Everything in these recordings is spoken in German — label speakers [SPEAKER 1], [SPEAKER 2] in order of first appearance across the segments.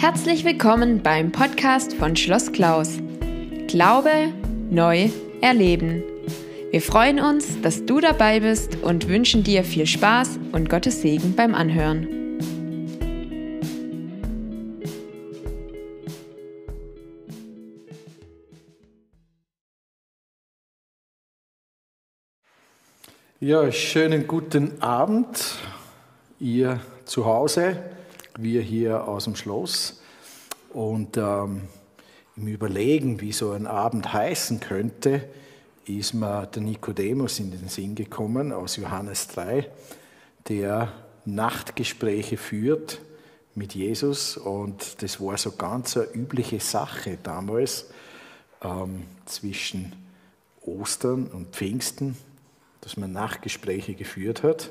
[SPEAKER 1] Herzlich willkommen beim Podcast von Schloss Klaus. Glaube neu erleben. Wir freuen uns, dass du dabei bist und wünschen dir viel Spaß und Gottes Segen beim Anhören.
[SPEAKER 2] Ja, schönen guten Abend, ihr zu Hause, wir hier aus dem Schloss. Und ähm, im Überlegen, wie so ein Abend heißen könnte, ist mir der Nikodemus in den Sinn gekommen aus Johannes 3, der Nachtgespräche führt mit Jesus. Und das war so ganz eine übliche Sache damals ähm, zwischen Ostern und Pfingsten, dass man Nachtgespräche geführt hat,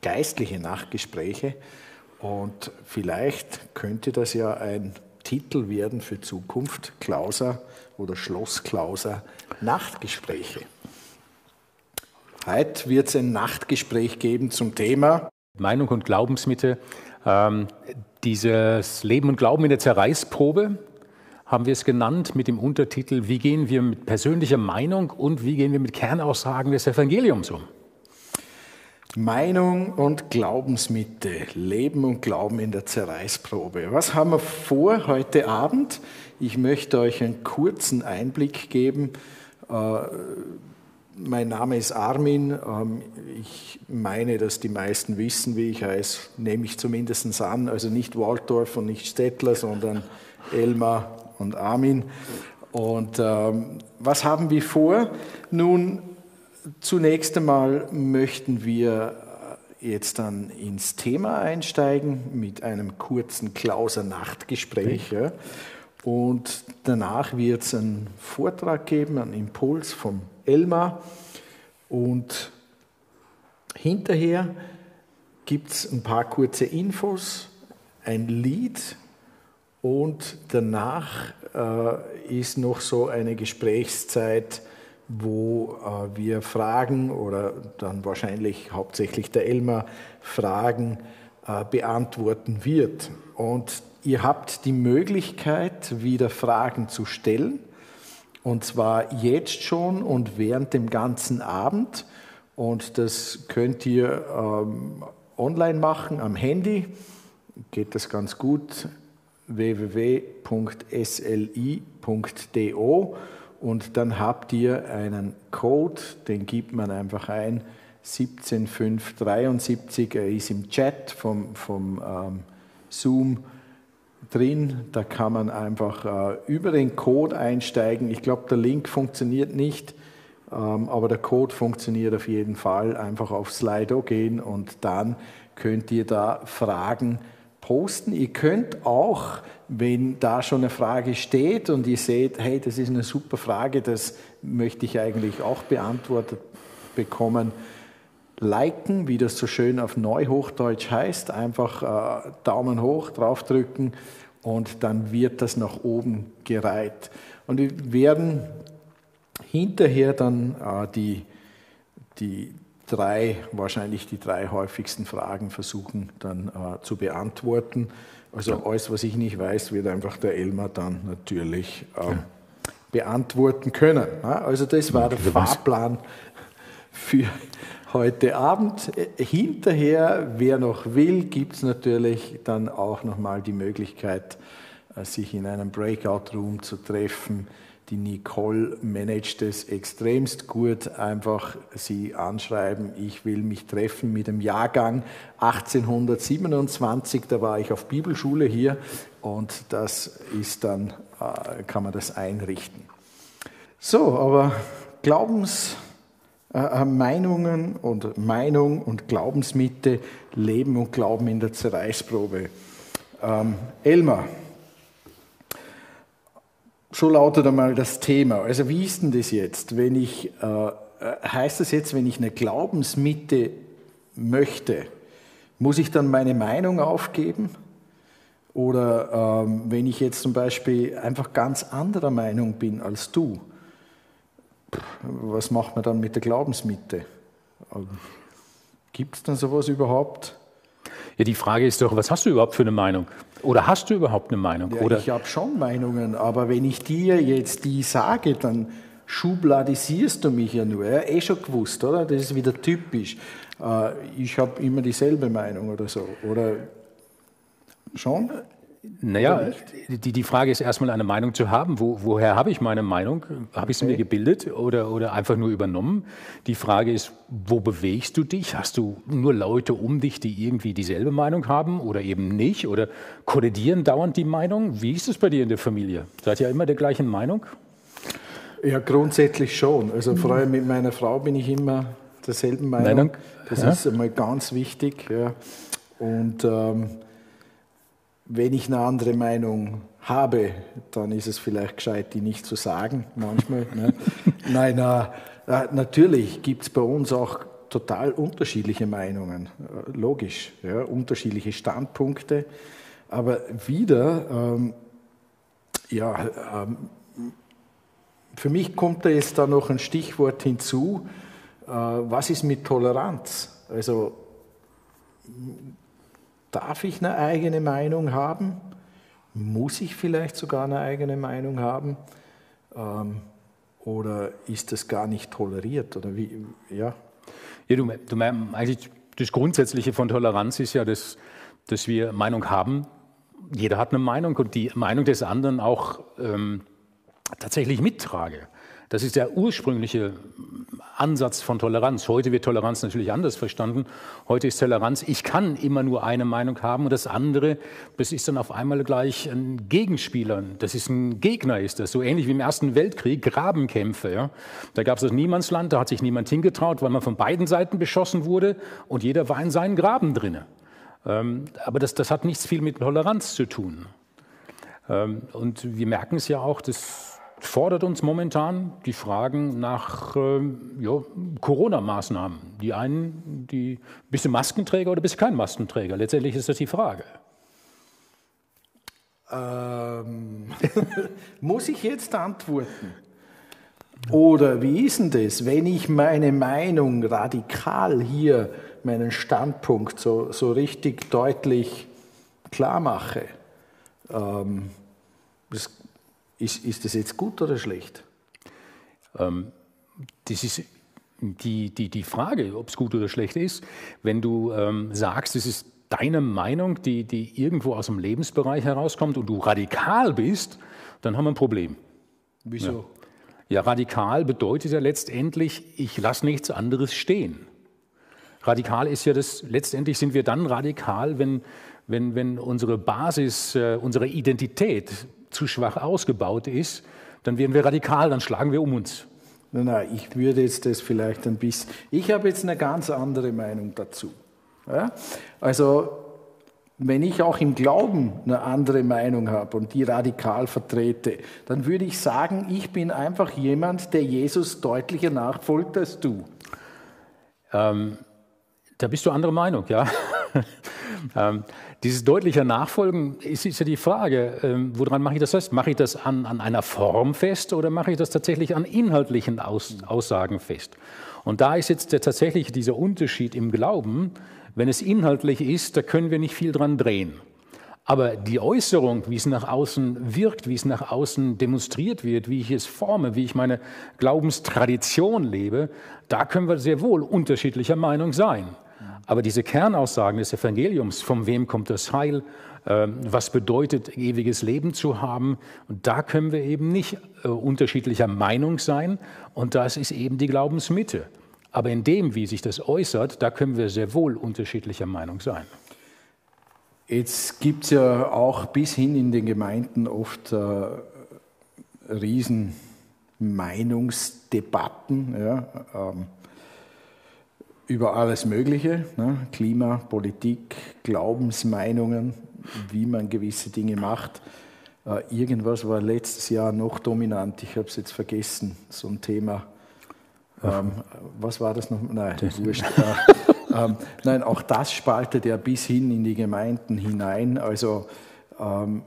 [SPEAKER 2] geistliche Nachtgespräche. Und vielleicht könnte das ja ein Titel werden für Zukunft, Klauser oder Schloss Klauser Nachtgespräche. Heute wird es ein Nachtgespräch geben zum Thema
[SPEAKER 3] Meinung und Glaubensmitte. Ähm, dieses Leben und Glauben in der Zerreißprobe haben wir es genannt mit dem Untertitel Wie gehen wir mit persönlicher Meinung und wie gehen wir mit Kernaussagen des Evangeliums um?
[SPEAKER 2] Meinung und Glaubensmitte, Leben und Glauben in der Zerreißprobe. Was haben wir vor heute Abend? Ich möchte euch einen kurzen Einblick geben. Äh, mein Name ist Armin. Ähm, ich meine, dass die meisten wissen, wie ich heiße, nehme ich zumindest an. Also nicht Waldorf und nicht Stettler, sondern Elmar und Armin. Und ähm, was haben wir vor? Nun, Zunächst einmal möchten wir jetzt dann ins Thema einsteigen mit einem kurzen Klauser-Nachtgespräch. Ja. Und danach wird es einen Vortrag geben, einen Impuls vom Elmar. Und hinterher gibt es ein paar kurze Infos, ein Lied und danach äh, ist noch so eine Gesprächszeit wo äh, wir Fragen oder dann wahrscheinlich hauptsächlich der Elmar Fragen äh, beantworten wird. Und ihr habt die Möglichkeit, wieder Fragen zu stellen, und zwar jetzt schon und während dem ganzen Abend. Und das könnt ihr ähm, online machen am Handy, geht das ganz gut, www.sli.do und dann habt ihr einen Code, den gibt man einfach ein, 17573, er ist im Chat vom, vom ähm, Zoom drin, da kann man einfach äh, über den Code einsteigen. Ich glaube, der Link funktioniert nicht, ähm, aber der Code funktioniert auf jeden Fall. Einfach auf Slido gehen und dann könnt ihr da Fragen posten. Ihr könnt auch, wenn da schon eine Frage steht und ihr seht, hey, das ist eine super Frage, das möchte ich eigentlich auch beantwortet bekommen, liken, wie das so schön auf Neuhochdeutsch heißt, einfach äh, Daumen hoch draufdrücken und dann wird das nach oben gereiht. Und wir werden hinterher dann äh, die, die, drei, wahrscheinlich die drei häufigsten Fragen versuchen dann äh, zu beantworten. Also ja. alles, was ich nicht weiß, wird einfach der Elmar dann natürlich äh, ja. beantworten können. Also das war der Fahrplan für heute Abend. Hinterher, wer noch will, gibt es natürlich dann auch nochmal die Möglichkeit, äh, sich in einem Breakout-Room zu treffen die Nicole managt es extremst gut. Einfach sie anschreiben, ich will mich treffen mit dem Jahrgang 1827. Da war ich auf Bibelschule hier und das ist dann, äh, kann man das einrichten. So, aber Glaubensmeinungen äh, und Meinung und Glaubensmitte, Leben und Glauben in der Zerreißprobe. Ähm, Elmar, so lautet einmal das Thema. Also wie ist denn das jetzt, wenn ich, äh, heißt das jetzt, wenn ich eine Glaubensmitte möchte, muss ich dann meine Meinung aufgeben? Oder ähm, wenn ich jetzt zum Beispiel einfach ganz anderer Meinung bin als du, was macht man dann mit der Glaubensmitte? Ähm, Gibt es dann sowas überhaupt?
[SPEAKER 3] Ja, die Frage ist doch, was hast du überhaupt für eine Meinung? Oder hast du überhaupt eine Meinung?
[SPEAKER 2] Ja,
[SPEAKER 3] Oder
[SPEAKER 2] ich habe schon Meinungen, aber wenn ich dir jetzt die sage, dann schubladisierst du mich ja nur. Ja, eh schon gewusst, oder? Das ist wieder typisch. Äh, ich habe immer dieselbe Meinung oder so. Oder schon?
[SPEAKER 3] Naja, die, die Frage ist erstmal eine Meinung zu haben. Wo, woher habe ich meine Meinung? Habe ich sie okay. mir gebildet oder, oder einfach nur übernommen? Die Frage ist, wo bewegst du dich? Hast du nur Leute um dich, die irgendwie dieselbe Meinung haben oder eben nicht? Oder kollidieren dauernd die Meinung? Wie ist es bei dir in der Familie? Seid ihr immer der gleichen Meinung?
[SPEAKER 2] Ja, grundsätzlich schon. Also vor allem mit meiner Frau bin ich immer derselben Meinung. Meinung? Das ja. ist einmal ganz wichtig. Ja. Und ähm, wenn ich eine andere Meinung habe, dann ist es vielleicht gescheit, die nicht zu sagen, manchmal. ne? Nein, na, natürlich gibt es bei uns auch total unterschiedliche Meinungen, äh, logisch, ja, unterschiedliche Standpunkte, aber wieder, ähm, ja, ähm, für mich kommt da jetzt da noch ein Stichwort hinzu, äh, was ist mit Toleranz? Also Darf ich eine eigene Meinung haben? Muss ich vielleicht sogar eine eigene Meinung haben? Ähm, oder ist das gar nicht toleriert? Oder wie,
[SPEAKER 3] ja? ja du, du meinst, eigentlich das Grundsätzliche von Toleranz ist ja, dass, dass wir Meinung haben. Jeder hat eine Meinung und die Meinung des anderen auch ähm, tatsächlich mittrage. Das ist der ursprüngliche Ansatz von Toleranz. Heute wird Toleranz natürlich anders verstanden. Heute ist Toleranz, ich kann immer nur eine Meinung haben und das andere, das ist dann auf einmal gleich ein Gegenspieler. Das ist ein Gegner, ist das. So ähnlich wie im Ersten Weltkrieg, Grabenkämpfe. Ja. Da gab es das Niemandsland, da hat sich niemand hingetraut, weil man von beiden Seiten beschossen wurde und jeder war in seinen Graben drinne. Ähm, aber das, das hat nichts viel mit Toleranz zu tun. Ähm, und wir merken es ja auch, dass fordert uns momentan die Fragen nach äh, ja, Corona-Maßnahmen. Die einen, die bist du Maskenträger oder bist du kein Maskenträger? Letztendlich ist das die Frage.
[SPEAKER 2] Ähm, muss ich jetzt antworten? Oder wie ist denn das, wenn ich meine Meinung radikal hier, meinen Standpunkt so, so richtig deutlich klar mache? Ähm, das ist, ist das jetzt gut oder schlecht?
[SPEAKER 3] Ähm, das ist die, die, die Frage, ob es gut oder schlecht ist. Wenn du ähm, sagst, es ist deine Meinung, die, die irgendwo aus dem Lebensbereich herauskommt und du radikal bist, dann haben wir ein Problem.
[SPEAKER 2] Wieso?
[SPEAKER 3] Ja, ja radikal bedeutet ja letztendlich, ich lasse nichts anderes stehen. Radikal ist ja das, letztendlich sind wir dann radikal, wenn, wenn, wenn unsere Basis, äh, unsere Identität zu schwach ausgebaut ist, dann werden wir radikal, dann schlagen wir um uns.
[SPEAKER 2] Nein, nein, ich würde jetzt das vielleicht ein bisschen. Ich habe jetzt eine ganz andere Meinung dazu. Ja? Also, wenn ich auch im Glauben eine andere Meinung habe und die radikal vertrete, dann würde ich sagen, ich bin einfach jemand, der Jesus deutlicher nachfolgt als du.
[SPEAKER 3] Ähm, da bist du anderer Meinung, ja. ähm, dieses deutliche Nachfolgen ist, ist ja die Frage, ähm, woran mache ich das fest? Mache ich das an, an einer Form fest oder mache ich das tatsächlich an inhaltlichen Aus, Aussagen fest? Und da ist jetzt der, tatsächlich dieser Unterschied im Glauben, wenn es inhaltlich ist, da können wir nicht viel dran drehen. Aber die Äußerung, wie es nach außen wirkt, wie es nach außen demonstriert wird, wie ich es forme, wie ich meine Glaubenstradition lebe, da können wir sehr wohl unterschiedlicher Meinung sein. Aber diese Kernaussagen des Evangeliums, von wem kommt das Heil, ähm, was bedeutet ewiges Leben zu haben, da können wir eben nicht äh, unterschiedlicher Meinung sein, und das ist eben die Glaubensmitte. Aber in dem, wie sich das äußert, da können wir sehr wohl unterschiedlicher Meinung sein.
[SPEAKER 2] Jetzt gibt es ja auch bis hin in den Gemeinden oft äh, riesen Meinungsdebatten. Ja, ähm, über alles Mögliche, ne? Klima, Politik, Glaubensmeinungen, wie man gewisse Dinge macht. Äh, irgendwas war letztes Jahr noch dominant, ich habe es jetzt vergessen, so ein Thema. Ähm, was war das noch? Nein, wurscht. Äh, ähm, nein, auch das spaltet ja bis hin in die Gemeinden hinein. Also ähm,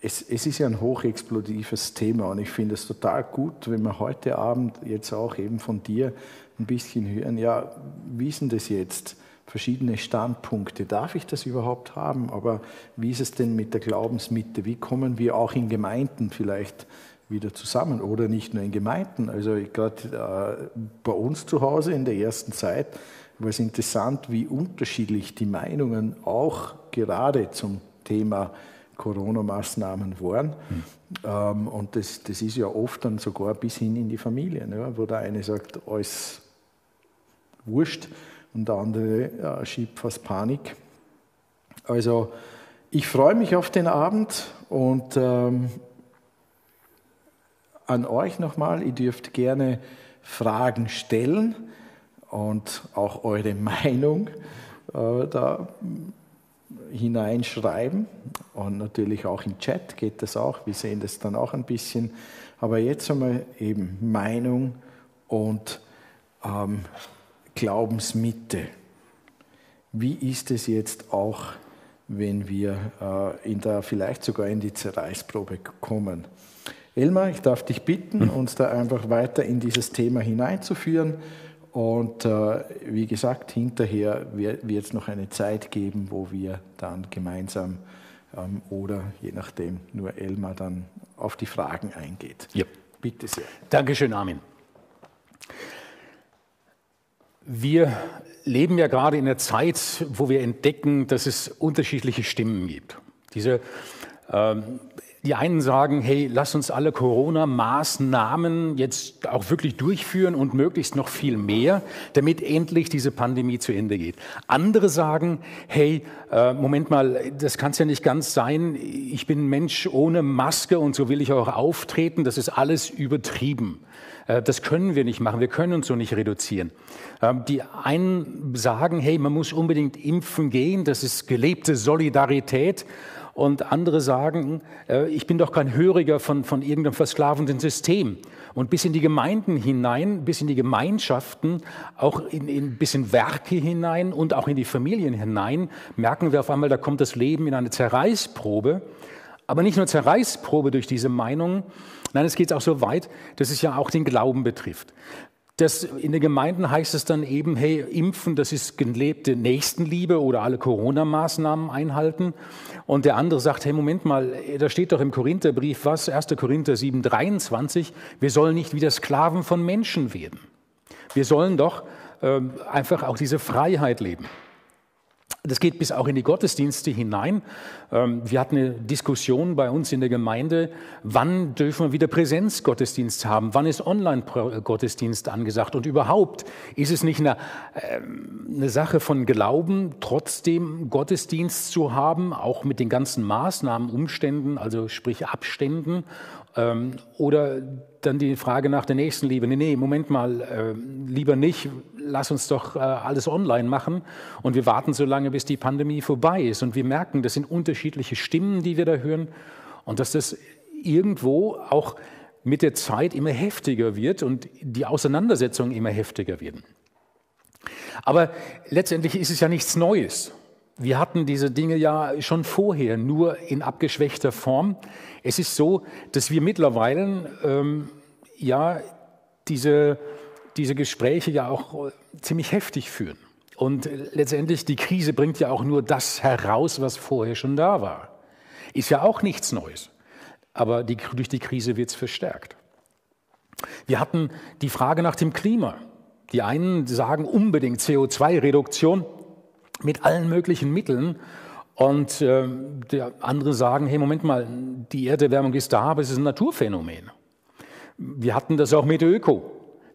[SPEAKER 2] es, es, ist ja ein hochexplosives Thema und ich finde es total gut, wenn wir heute Abend jetzt auch eben von dir ein bisschen hören, ja, wie ist denn das jetzt? verschiedene Standpunkte. Darf ich das überhaupt haben? Aber wie ist es denn mit der Glaubensmitte? Wie kommen wir auch in Gemeinden vielleicht wieder zusammen oder nicht nur in Gemeinden? Also gerade äh, bei uns zu Hause in der ersten Zeit war es interessant, wie unterschiedlich die Meinungen auch gerade zum Thema Corona-Maßnahmen waren. Mhm. und das, das ist ja oft dann sogar bis hin in die Familie, ne, wo der eine sagt, alles wurscht und der andere ja, schiebt fast Panik. Also ich freue mich auf den Abend und ähm, an euch nochmal, ihr dürft gerne Fragen stellen und auch eure Meinung äh, da hineinschreiben und natürlich auch im Chat geht das auch. Wir sehen das dann auch ein bisschen. Aber jetzt einmal eben Meinung und ähm, Glaubensmitte. Wie ist es jetzt auch, wenn wir äh, in der, vielleicht sogar in die Zerreißprobe kommen? Elmar, ich darf dich bitten, hm. uns da einfach weiter in dieses Thema hineinzuführen. Und äh, wie gesagt, hinterher wird es noch eine Zeit geben, wo wir dann gemeinsam ähm, oder je nachdem nur Elmar dann auf die Fragen eingeht.
[SPEAKER 3] Ja. Bitte sehr. Dankeschön, Armin. Wir leben ja gerade in einer Zeit, wo wir entdecken, dass es unterschiedliche Stimmen gibt. Diese ähm, die einen sagen, hey, lass uns alle Corona-Maßnahmen jetzt auch wirklich durchführen und möglichst noch viel mehr, damit endlich diese Pandemie zu Ende geht. Andere sagen, hey, äh, Moment mal, das kann es ja nicht ganz sein. Ich bin ein Mensch ohne Maske und so will ich auch auftreten. Das ist alles übertrieben. Äh, das können wir nicht machen. Wir können uns so nicht reduzieren. Ähm, die einen sagen, hey, man muss unbedingt impfen gehen. Das ist gelebte Solidarität. Und andere sagen, äh, ich bin doch kein Höriger von, von irgendeinem versklavenden System. Und bis in die Gemeinden hinein, bis in die Gemeinschaften, auch in, in bis in Werke hinein und auch in die Familien hinein, merken wir auf einmal, da kommt das Leben in eine Zerreißprobe. Aber nicht nur Zerreißprobe durch diese Meinung, nein, es geht auch so weit, dass es ja auch den Glauben betrifft. Das, in den Gemeinden heißt es dann eben, hey, impfen, das ist gelebte Nächstenliebe oder alle Corona-Maßnahmen einhalten. Und der andere sagt, hey, Moment mal, da steht doch im Korintherbrief was, 1. Korinther 7, 23, wir sollen nicht wieder Sklaven von Menschen werden. Wir sollen doch äh, einfach auch diese Freiheit leben. Das geht bis auch in die Gottesdienste hinein. Ähm, wir hatten eine Diskussion bei uns in der Gemeinde, wann dürfen wir wieder Präsenzgottesdienst haben, wann ist Online-Gottesdienst angesagt und überhaupt ist es nicht eine, ähm, eine Sache von Glauben, trotzdem Gottesdienst zu haben, auch mit den ganzen Maßnahmen, Umständen, also sprich Abständen ähm, oder dann die Frage nach der Nächstenliebe. Nee, nee, Moment mal, äh, lieber nicht, lass uns doch äh, alles online machen und wir warten so lange, bis die Pandemie vorbei ist. Und wir merken, das sind unterschiedliche Stimmen, die wir da hören und dass das irgendwo auch mit der Zeit immer heftiger wird und die Auseinandersetzungen immer heftiger werden. Aber letztendlich ist es ja nichts Neues. Wir hatten diese Dinge ja schon vorher, nur in abgeschwächter Form. Es ist so, dass wir mittlerweile ähm, ja diese, diese Gespräche ja auch äh, ziemlich heftig führen. Und letztendlich die Krise bringt ja auch nur das heraus, was vorher schon da war. Ist ja auch nichts Neues. Aber die, durch die Krise wird es verstärkt. Wir hatten die Frage nach dem Klima. Die einen sagen unbedingt CO2-Reduktion mit allen möglichen Mitteln. Und äh, der andere sagen, hey, Moment mal, die Erderwärmung ist da, aber es ist ein Naturphänomen. Wir hatten das auch mit Öko,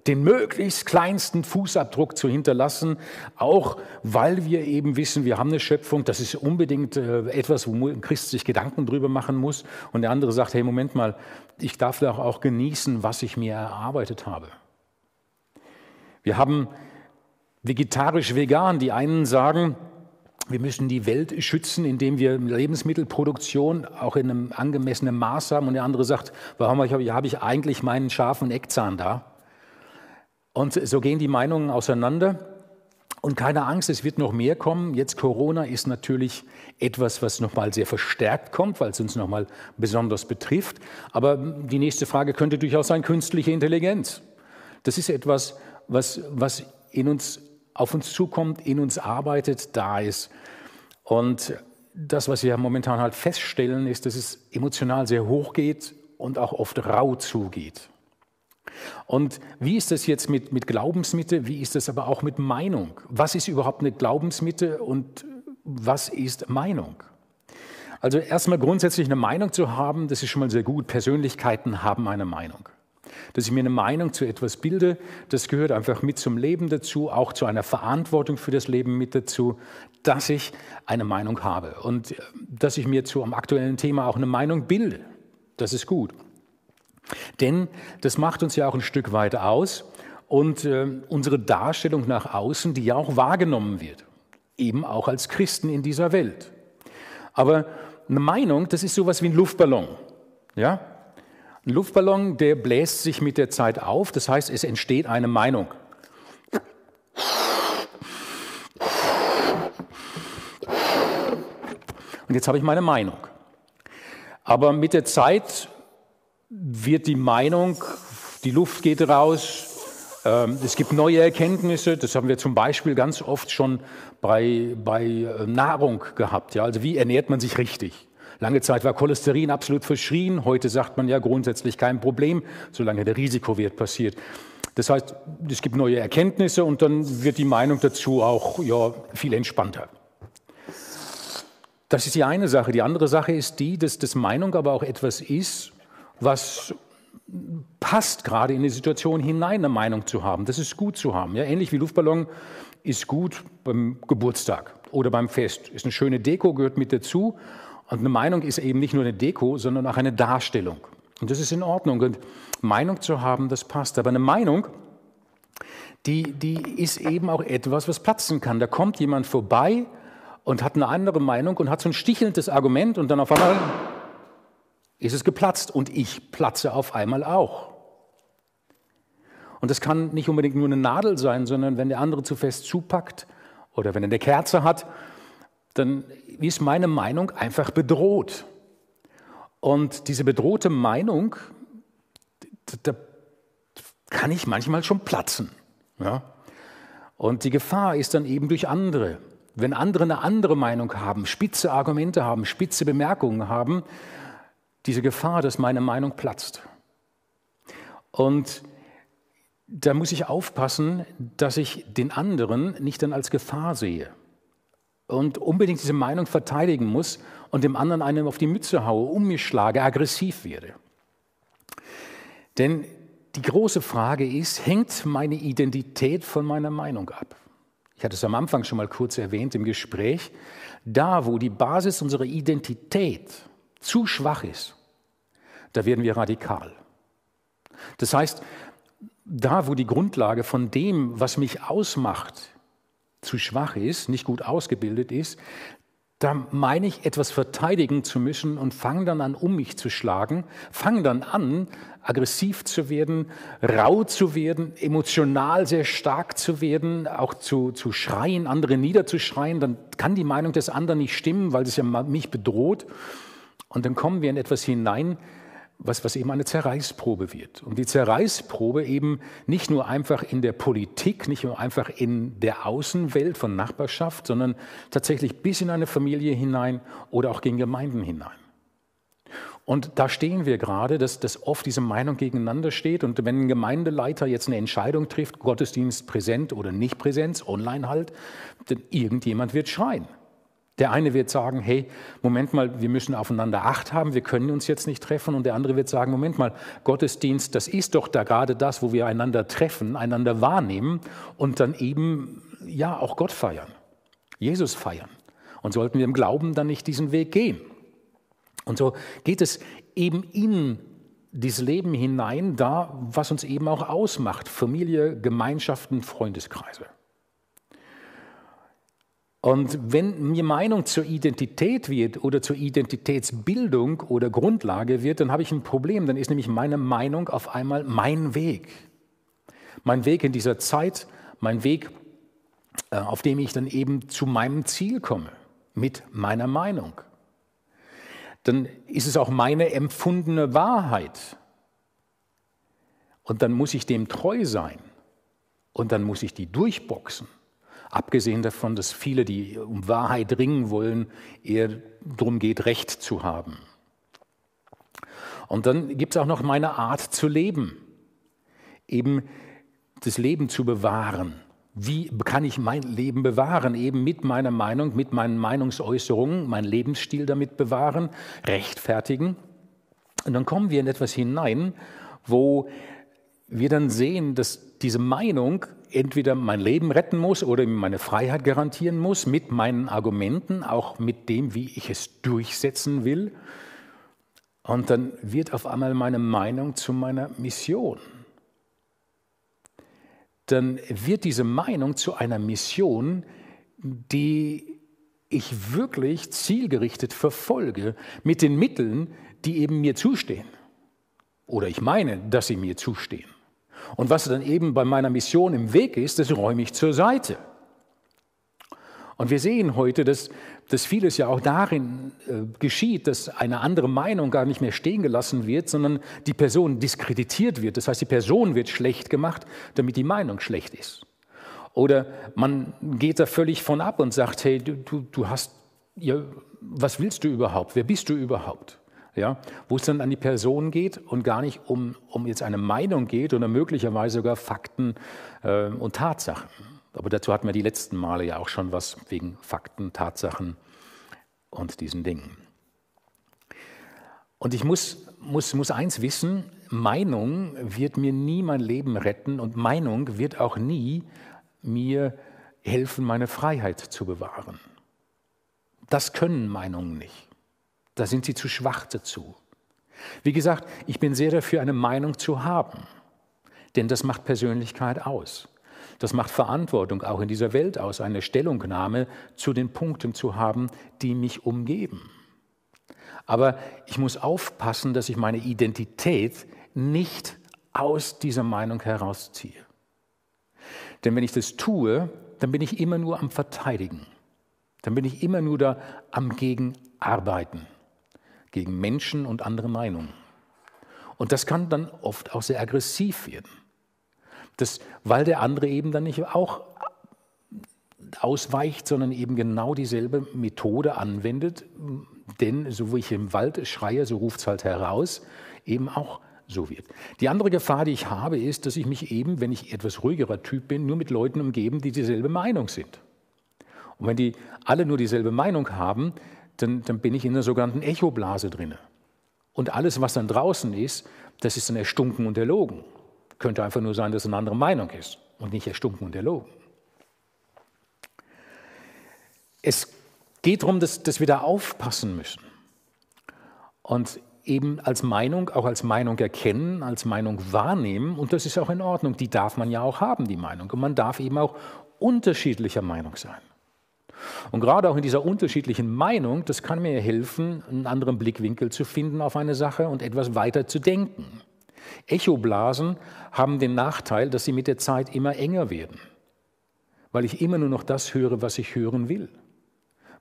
[SPEAKER 3] den möglichst kleinsten Fußabdruck zu hinterlassen, auch weil wir eben wissen, wir haben eine Schöpfung, das ist unbedingt äh, etwas, wo ein Christ sich Gedanken drüber machen muss. Und der andere sagt, hey, Moment mal, ich darf doch auch genießen, was ich mir erarbeitet habe. Wir haben vegetarisch-vegan. Die einen sagen, wir müssen die Welt schützen, indem wir Lebensmittelproduktion auch in einem angemessenen Maß haben. Und der andere sagt, warum habe ich eigentlich meinen scharfen Eckzahn da? Und so gehen die Meinungen auseinander. Und keine Angst, es wird noch mehr kommen. Jetzt Corona ist natürlich etwas, was nochmal sehr verstärkt kommt, weil es uns nochmal besonders betrifft. Aber die nächste Frage könnte durchaus sein, künstliche Intelligenz. Das ist etwas, was, was in uns auf uns zukommt, in uns arbeitet, da ist. Und das, was wir momentan halt feststellen, ist, dass es emotional sehr hoch geht und auch oft rau zugeht. Und wie ist das jetzt mit, mit Glaubensmitte? Wie ist das aber auch mit Meinung? Was ist überhaupt eine Glaubensmitte und was ist Meinung? Also erstmal grundsätzlich eine Meinung zu haben, das ist schon mal sehr gut. Persönlichkeiten haben eine Meinung. Dass ich mir eine Meinung zu etwas bilde, das gehört einfach mit zum Leben dazu, auch zu einer Verantwortung für das Leben mit dazu, dass ich eine Meinung habe und äh, dass ich mir zu einem aktuellen Thema auch eine Meinung bilde. Das ist gut. Denn das macht uns ja auch ein Stück weit aus und äh, unsere Darstellung nach außen, die ja auch wahrgenommen wird, eben auch als Christen in dieser Welt. Aber eine Meinung, das ist sowas wie ein Luftballon. Ja? Ein Luftballon, der bläst sich mit der Zeit auf, das heißt, es entsteht eine Meinung. Und jetzt habe ich meine Meinung. Aber mit der Zeit wird die Meinung, die Luft geht raus, ähm, es gibt neue Erkenntnisse, das haben wir zum Beispiel ganz oft schon bei, bei äh, Nahrung gehabt. Ja? Also wie ernährt man sich richtig? Lange Zeit war Cholesterin absolut verschrien. Heute sagt man ja grundsätzlich kein Problem, solange der Risikowert passiert. Das heißt, es gibt neue Erkenntnisse und dann wird die Meinung dazu auch ja, viel entspannter. Das ist die eine Sache. Die andere Sache ist die, dass das Meinung aber auch etwas ist, was passt gerade in die Situation hinein, eine Meinung zu haben. Das ist gut zu haben. Ja, ähnlich wie Luftballon ist gut beim Geburtstag oder beim Fest. Ist eine schöne Deko, gehört mit dazu. Und eine Meinung ist eben nicht nur eine Deko, sondern auch eine Darstellung. Und das ist in Ordnung. Und Meinung zu haben, das passt. Aber eine Meinung, die, die ist eben auch etwas, was platzen kann. Da kommt jemand vorbei und hat eine andere Meinung und hat so ein stichelndes Argument und dann auf einmal ist es geplatzt und ich platze auf einmal auch. Und das kann nicht unbedingt nur eine Nadel sein, sondern wenn der andere zu fest zupackt oder wenn er eine Kerze hat dann ist meine Meinung einfach bedroht. Und diese bedrohte Meinung, da kann ich manchmal schon platzen. Ja? Und die Gefahr ist dann eben durch andere. Wenn andere eine andere Meinung haben, spitze Argumente haben, spitze Bemerkungen haben, diese Gefahr, dass meine Meinung platzt. Und da muss ich aufpassen, dass ich den anderen nicht dann als Gefahr sehe und unbedingt diese Meinung verteidigen muss und dem anderen einen auf die Mütze haue, um mich schlage, aggressiv werde. Denn die große Frage ist, hängt meine Identität von meiner Meinung ab? Ich hatte es am Anfang schon mal kurz erwähnt im Gespräch. Da, wo die Basis unserer Identität zu schwach ist, da werden wir radikal. Das heißt, da, wo die Grundlage von dem, was mich ausmacht, zu schwach ist, nicht gut ausgebildet ist, da meine ich, etwas verteidigen zu müssen und fange dann an, um mich zu schlagen, fange dann an, aggressiv zu werden, rau zu werden, emotional sehr stark zu werden, auch zu, zu schreien, andere niederzuschreien, dann kann die Meinung des anderen nicht stimmen, weil es ja mich bedroht. Und dann kommen wir in etwas hinein, was, was eben eine Zerreißprobe wird. Und die Zerreißprobe eben nicht nur einfach in der Politik, nicht nur einfach in der Außenwelt von Nachbarschaft, sondern tatsächlich bis in eine Familie hinein oder auch gegen Gemeinden hinein. Und da stehen wir gerade, dass, dass oft diese Meinung gegeneinander steht. Und wenn ein Gemeindeleiter jetzt eine Entscheidung trifft, Gottesdienst präsent oder nicht Präsenz, online halt, dann irgendjemand wird schreien. Der eine wird sagen, hey, Moment mal, wir müssen aufeinander Acht haben, wir können uns jetzt nicht treffen. Und der andere wird sagen, Moment mal, Gottesdienst, das ist doch da gerade das, wo wir einander treffen, einander wahrnehmen und dann eben, ja, auch Gott feiern, Jesus feiern. Und sollten wir im Glauben dann nicht diesen Weg gehen? Und so geht es eben in dieses Leben hinein, da, was uns eben auch ausmacht, Familie, Gemeinschaften, Freundeskreise. Und wenn mir Meinung zur Identität wird oder zur Identitätsbildung oder Grundlage wird, dann habe ich ein Problem. Dann ist nämlich meine Meinung auf einmal mein Weg. Mein Weg in dieser Zeit, mein Weg, äh, auf dem ich dann eben zu meinem Ziel komme, mit meiner Meinung. Dann ist es auch meine empfundene Wahrheit. Und dann muss ich dem treu sein. Und dann muss ich die durchboxen. Abgesehen davon, dass viele, die um Wahrheit ringen wollen, eher darum geht, Recht zu haben. Und dann gibt es auch noch meine Art zu leben, eben das Leben zu bewahren. Wie kann ich mein Leben bewahren? Eben mit meiner Meinung, mit meinen Meinungsäußerungen, meinen Lebensstil damit bewahren, rechtfertigen. Und dann kommen wir in etwas hinein, wo wir dann sehen, dass diese Meinung entweder mein Leben retten muss oder meine Freiheit garantieren muss mit meinen Argumenten, auch mit dem, wie ich es durchsetzen will. Und dann wird auf einmal meine Meinung zu meiner Mission. Dann wird diese Meinung zu einer Mission, die ich wirklich zielgerichtet verfolge, mit den Mitteln, die eben mir zustehen. Oder ich meine, dass sie mir zustehen. Und was dann eben bei meiner Mission im Weg ist, das räume ich zur Seite. Und wir sehen heute, dass, dass vieles ja auch darin äh, geschieht, dass eine andere Meinung gar nicht mehr stehen gelassen wird, sondern die Person diskreditiert wird. Das heißt, die Person wird schlecht gemacht, damit die Meinung schlecht ist. Oder man geht da völlig von ab und sagt, hey, du, du, du hast, ja, was willst du überhaupt? Wer bist du überhaupt? Ja, wo es dann an die Person geht und gar nicht um, um jetzt eine Meinung geht oder möglicherweise sogar Fakten äh, und Tatsachen. Aber dazu hatten wir die letzten Male ja auch schon was wegen Fakten, Tatsachen und diesen Dingen. Und ich muss, muss, muss eins wissen, Meinung wird mir nie mein Leben retten und Meinung wird auch nie mir helfen, meine Freiheit zu bewahren. Das können Meinungen nicht. Da sind sie zu schwach dazu. Wie gesagt, ich bin sehr dafür, eine Meinung zu haben, denn das macht Persönlichkeit aus. Das macht Verantwortung auch in dieser Welt aus, eine Stellungnahme zu den Punkten zu haben, die mich umgeben. Aber ich muss aufpassen, dass ich meine Identität nicht aus dieser Meinung herausziehe. Denn wenn ich das tue, dann bin ich immer nur am Verteidigen. Dann bin ich immer nur da am Gegenarbeiten gegen Menschen und andere Meinungen. Und das kann dann oft auch sehr aggressiv werden. Das, weil der andere eben dann nicht auch ausweicht, sondern eben genau dieselbe Methode anwendet. Denn so wie ich im Wald schreie, so ruft es halt heraus, eben auch so wird. Die andere Gefahr, die ich habe, ist, dass ich mich eben, wenn ich etwas ruhigerer Typ bin, nur mit Leuten umgeben, die dieselbe Meinung sind. Und wenn die alle nur dieselbe Meinung haben, dann, dann bin ich in einer sogenannten Echoblase drin. Und alles, was dann draußen ist, das ist dann erstunken und erlogen. Könnte einfach nur sein, dass es eine andere Meinung ist und nicht erstunken und erlogen. Es geht darum, dass, dass wir da aufpassen müssen und eben als Meinung, auch als Meinung erkennen, als Meinung wahrnehmen. Und das ist auch in Ordnung. Die darf man ja auch haben, die Meinung. Und man darf eben auch unterschiedlicher Meinung sein. Und gerade auch in dieser unterschiedlichen Meinung, das kann mir helfen, einen anderen Blickwinkel zu finden auf eine Sache und etwas weiter zu denken. Echoblasen haben den Nachteil, dass sie mit der Zeit immer enger werden, weil ich immer nur noch das höre, was ich hören will,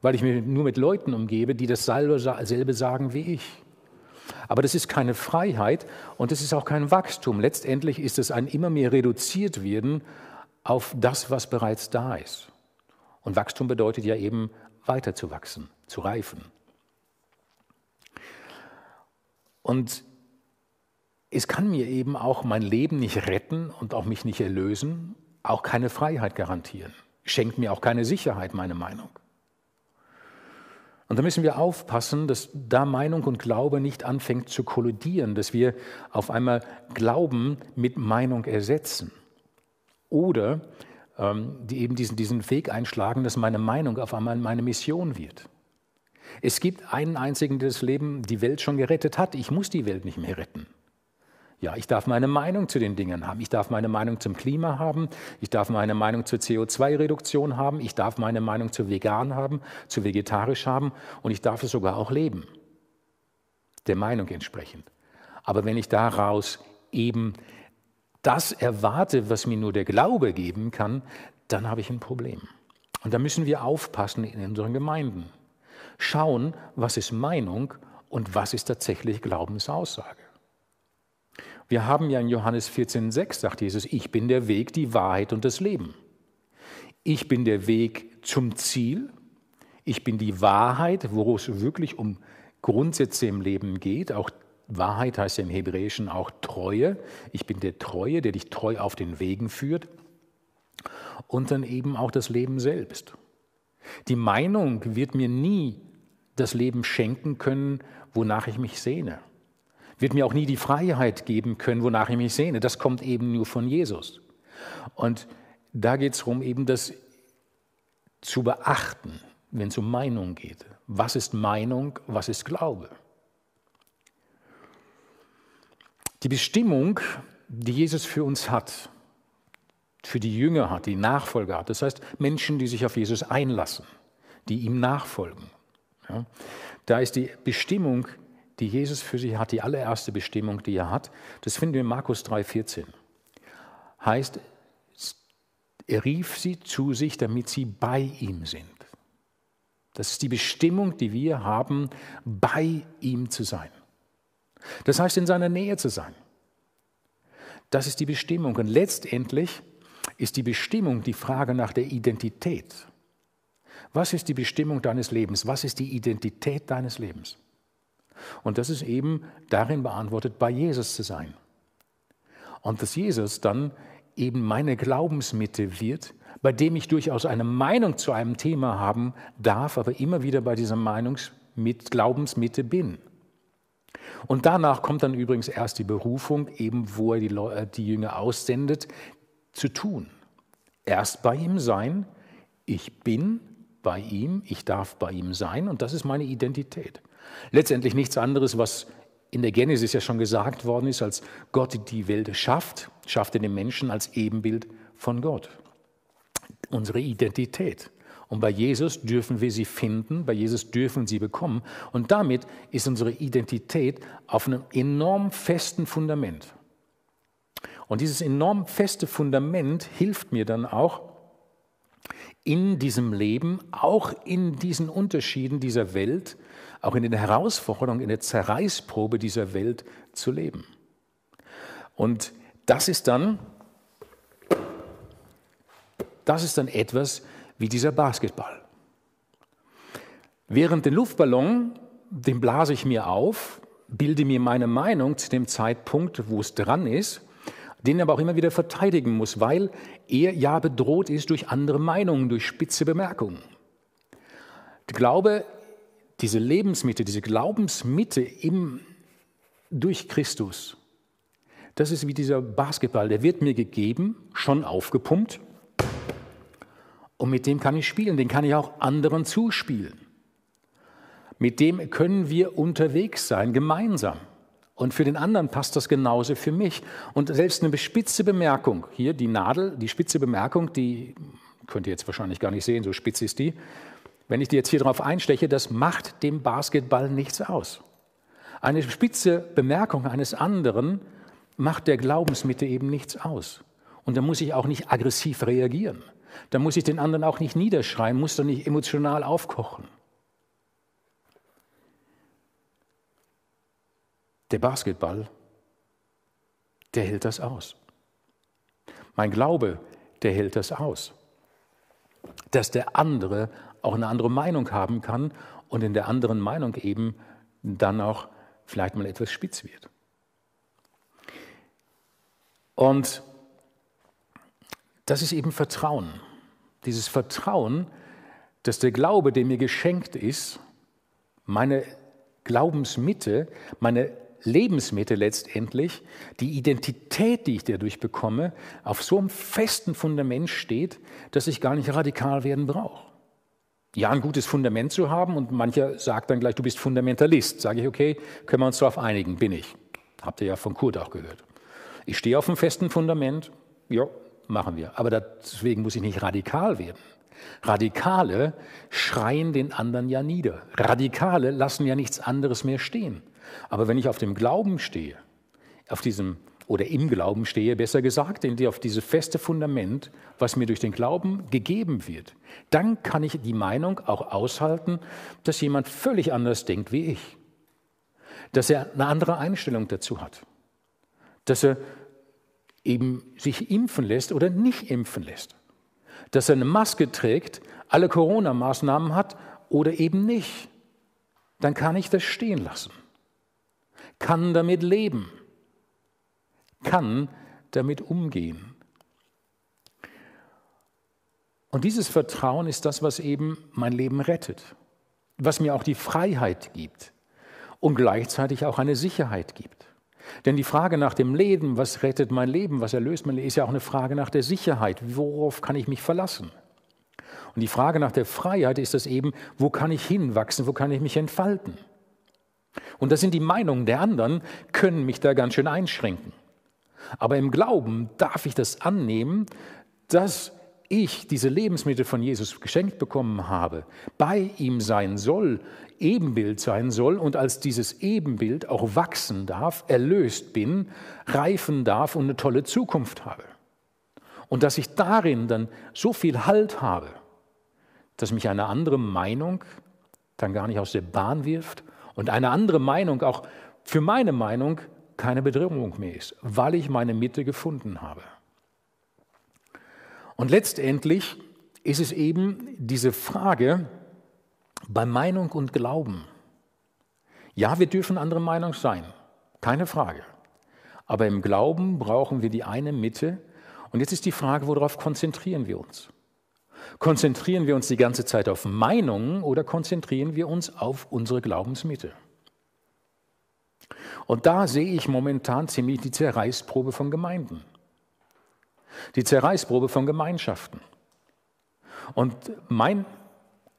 [SPEAKER 3] weil ich mich nur mit Leuten umgebe, die dasselbe sagen wie ich. Aber das ist keine Freiheit und das ist auch kein Wachstum. Letztendlich ist es ein immer mehr reduziert werden auf das, was bereits da ist. Und Wachstum bedeutet ja eben weiter zu wachsen, zu reifen. Und es kann mir eben auch mein Leben nicht retten und auch mich nicht erlösen, auch keine Freiheit garantieren. Schenkt mir auch keine Sicherheit, meine Meinung. Und da müssen wir aufpassen, dass da Meinung und Glaube nicht anfängt zu kollidieren, dass wir auf einmal Glauben mit Meinung ersetzen. Oder die eben diesen, diesen Weg einschlagen, dass meine Meinung auf einmal meine Mission wird. Es gibt einen einzigen, der das Leben, die Welt schon gerettet hat. Ich muss die Welt nicht mehr retten. Ja, ich darf meine Meinung zu den Dingen haben. Ich darf meine Meinung zum Klima haben. Ich darf meine Meinung zur CO2-Reduktion haben. Ich darf meine Meinung zu vegan haben, zu vegetarisch haben. Und ich darf es sogar auch leben. Der Meinung entsprechend. Aber wenn ich daraus eben das erwarte, was mir nur der Glaube geben kann, dann habe ich ein Problem. Und da müssen wir aufpassen in unseren Gemeinden. Schauen, was ist Meinung und was ist tatsächlich Glaubensaussage. Wir haben ja in Johannes 14,6 sagt Jesus, ich bin der Weg, die Wahrheit und das Leben. ich bin der Weg zum Ziel, ich bin die Wahrheit, wo es wirklich um Grundsätze im Leben geht. Auch Wahrheit heißt ja im Hebräischen auch Treue. Ich bin der Treue, der dich treu auf den Wegen führt. Und dann eben auch das Leben selbst. Die Meinung wird mir nie das Leben schenken können, wonach ich mich sehne. Wird mir auch nie die Freiheit geben können, wonach ich mich sehne. Das kommt eben nur von Jesus. Und da geht es darum, eben das zu beachten, wenn es um Meinung geht. Was ist Meinung, was ist Glaube? Die Bestimmung, die Jesus für uns hat, für die Jünger hat, die Nachfolger hat, das heißt Menschen, die sich auf Jesus einlassen, die ihm nachfolgen. Ja, da ist die Bestimmung, die Jesus für sie hat, die allererste Bestimmung, die er hat, das finden wir in Markus 3,14. Heißt, er rief sie zu sich, damit sie bei ihm sind. Das ist die Bestimmung, die wir haben, bei ihm zu sein. Das heißt, in seiner Nähe zu sein. Das ist die Bestimmung. Und letztendlich ist die Bestimmung die Frage nach der Identität. Was ist die Bestimmung deines Lebens? Was ist die Identität deines Lebens? Und das ist eben darin beantwortet, bei Jesus zu sein. Und dass Jesus dann eben meine Glaubensmitte wird, bei dem ich durchaus eine Meinung zu einem Thema haben darf, aber immer wieder bei dieser Meinungs mit Glaubensmitte bin. Und danach kommt dann übrigens erst die Berufung, eben wo er die, äh, die Jünger aussendet, zu tun. Erst bei ihm sein, ich bin bei ihm, ich darf bei ihm sein und das ist meine Identität. Letztendlich nichts anderes, was in der Genesis ja schon gesagt worden ist, als Gott die Welt schafft, schafft er den Menschen als Ebenbild von Gott. Unsere Identität. Und bei Jesus dürfen wir sie finden, bei Jesus dürfen sie bekommen. Und damit ist unsere Identität auf einem enorm festen Fundament. Und dieses enorm feste Fundament hilft mir dann auch in diesem Leben, auch in diesen Unterschieden dieser Welt, auch in den Herausforderungen, in der Zerreißprobe dieser Welt zu leben. Und das ist dann, das ist dann etwas, wie dieser Basketball. Während den Luftballon, den blase ich mir auf, bilde mir meine Meinung zu dem Zeitpunkt, wo es dran ist, den aber auch immer wieder verteidigen muss, weil er ja bedroht ist durch andere Meinungen, durch spitze Bemerkungen. Ich glaube, diese Lebensmitte, diese Glaubensmitte im, durch Christus, das ist wie dieser Basketball, der wird mir gegeben, schon aufgepumpt, und mit dem kann ich spielen, den kann ich auch anderen zuspielen. Mit dem können wir unterwegs sein, gemeinsam. Und für den anderen passt das genauso für mich. Und selbst eine spitze Bemerkung, hier die Nadel, die spitze Bemerkung, die könnt ihr jetzt wahrscheinlich gar nicht sehen, so spitz ist die. Wenn ich die jetzt hier drauf einsteche, das macht dem Basketball nichts aus. Eine spitze Bemerkung eines anderen macht der Glaubensmitte eben nichts aus. Und da muss ich auch nicht aggressiv reagieren. Da muss ich den anderen auch nicht niederschreien, muss doch nicht emotional aufkochen. Der Basketball, der hält das aus. Mein Glaube, der hält das aus. Dass der andere auch eine andere Meinung haben kann und in der anderen Meinung eben dann auch vielleicht mal etwas spitz wird. Und das ist eben Vertrauen. Dieses Vertrauen, dass der Glaube, der mir geschenkt ist, meine Glaubensmitte, meine Lebensmitte letztendlich, die Identität, die ich dadurch bekomme, auf so einem festen Fundament steht, dass ich gar nicht radikal werden brauche. Ja, ein gutes Fundament zu haben und mancher sagt dann gleich, du bist Fundamentalist. Sage ich, okay, können wir uns darauf einigen, bin ich. Habt ihr ja von Kurt auch gehört. Ich stehe auf einem festen Fundament, ja, machen wir. Aber deswegen muss ich nicht radikal werden. Radikale schreien den anderen ja nieder. Radikale lassen ja nichts anderes mehr stehen. Aber wenn ich auf dem Glauben stehe, auf diesem oder im Glauben stehe, besser gesagt, in auf dieses feste Fundament, was mir durch den Glauben gegeben wird, dann kann ich die Meinung auch aushalten, dass jemand völlig anders denkt wie ich. Dass er eine andere Einstellung dazu hat. Dass er eben sich impfen lässt oder nicht impfen lässt. dass er eine Maske trägt, alle Corona-Maßnahmen hat oder eben nicht, dann kann ich das stehen lassen, kann damit leben, kann damit umgehen. Und dieses Vertrauen ist das, was eben mein Leben rettet, was mir auch die Freiheit gibt und gleichzeitig auch eine Sicherheit gibt. Denn die Frage nach dem Leben, was rettet mein Leben, was erlöst mein Leben, ist ja auch eine Frage nach der Sicherheit. Worauf kann ich mich verlassen? Und die Frage nach der Freiheit ist das eben, wo kann ich hinwachsen, wo kann ich mich entfalten? Und das sind die Meinungen der anderen, können mich da ganz schön einschränken. Aber im Glauben darf ich das annehmen, dass ich diese Lebensmittel von Jesus geschenkt bekommen habe, bei ihm sein soll, Ebenbild sein soll und als dieses Ebenbild auch wachsen darf, erlöst bin, reifen darf und eine tolle Zukunft habe. Und dass ich darin dann so viel Halt habe, dass mich eine andere Meinung dann gar nicht aus der Bahn wirft und eine andere Meinung auch für meine Meinung keine Bedrohung mehr ist, weil ich meine Mitte gefunden habe. Und letztendlich ist es eben diese Frage bei Meinung und Glauben. Ja, wir dürfen andere Meinung sein, keine Frage. Aber im Glauben brauchen wir die eine Mitte. Und jetzt ist die Frage, worauf konzentrieren wir uns? Konzentrieren wir uns die ganze Zeit auf Meinungen oder konzentrieren wir uns auf unsere Glaubensmitte? Und da sehe ich momentan ziemlich die Zerreißprobe von Gemeinden die Zerreißprobe von Gemeinschaften. Und mein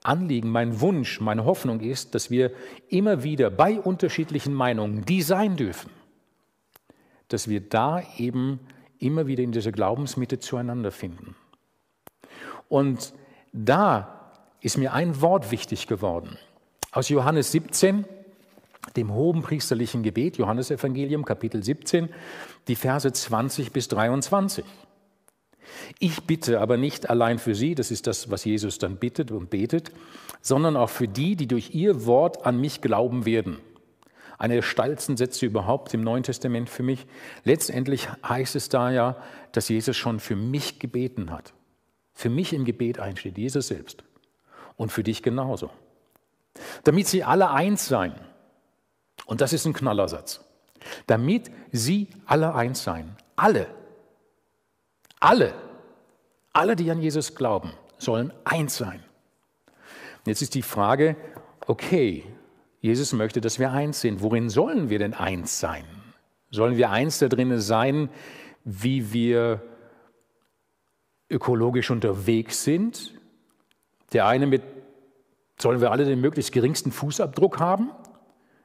[SPEAKER 3] Anliegen, mein Wunsch, meine Hoffnung ist, dass wir immer wieder bei unterschiedlichen Meinungen, die sein dürfen, dass wir da eben immer wieder in dieser Glaubensmitte zueinander finden. Und da ist mir ein Wort wichtig geworden. Aus Johannes 17, dem hohen priesterlichen Gebet, Johannes Evangelium, Kapitel 17, die Verse 20 bis 23. Ich bitte aber nicht allein für sie, das ist das, was Jesus dann bittet und betet, sondern auch für die, die durch ihr Wort an mich glauben werden. Eine der steilsten Sätze überhaupt im Neuen Testament für mich. Letztendlich heißt es da ja, dass Jesus schon für mich gebeten hat. Für mich im Gebet einsteht, Jesus selbst. Und für dich genauso. Damit sie alle eins seien. Und das ist ein Knallersatz. Damit sie alle eins seien. Alle. Alle, alle, die an Jesus glauben, sollen eins sein. Jetzt ist die Frage, okay, Jesus möchte, dass wir eins sind. Worin sollen wir denn eins sein? Sollen wir eins da drinnen sein, wie wir ökologisch unterwegs sind? Der eine mit, sollen wir alle den möglichst geringsten Fußabdruck haben?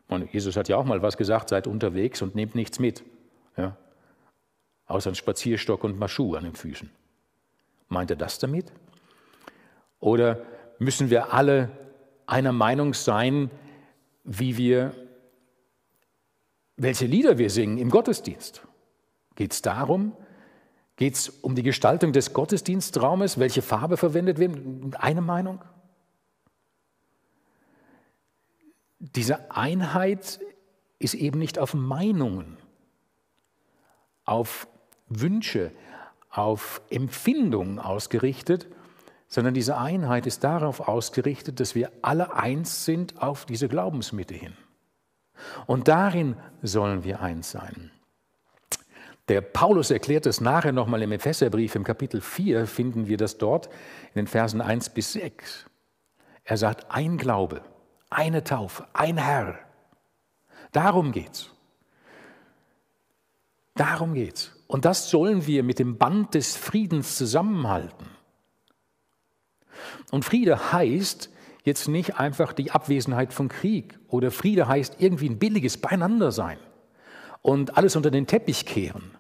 [SPEAKER 3] Und Jesus hat ja auch mal was gesagt, seid unterwegs und nehmt nichts mit. Ja? Außer ein Spazierstock und Maschu an den Füßen. Meint er das damit? Oder müssen wir alle einer Meinung sein, wie wir, welche Lieder wir singen im Gottesdienst? Geht es darum? Geht es um die Gestaltung des Gottesdienstraumes, welche Farbe verwendet wird? Eine Meinung? Diese Einheit ist eben nicht auf Meinungen, auf Wünsche, auf Empfindungen ausgerichtet, sondern diese Einheit ist darauf ausgerichtet, dass wir alle eins sind auf diese Glaubensmitte hin. Und darin sollen wir eins sein. Der Paulus erklärt es nachher nochmal im Epheserbrief, im Kapitel 4 finden wir das dort in den Versen 1 bis 6. Er sagt, ein Glaube, eine Taufe, ein Herr. Darum geht's. Darum geht's. Und das sollen wir mit dem Band des Friedens zusammenhalten. Und Friede heißt jetzt nicht einfach die Abwesenheit von Krieg oder Friede heißt irgendwie ein billiges Beieinandersein und alles unter den Teppich kehren.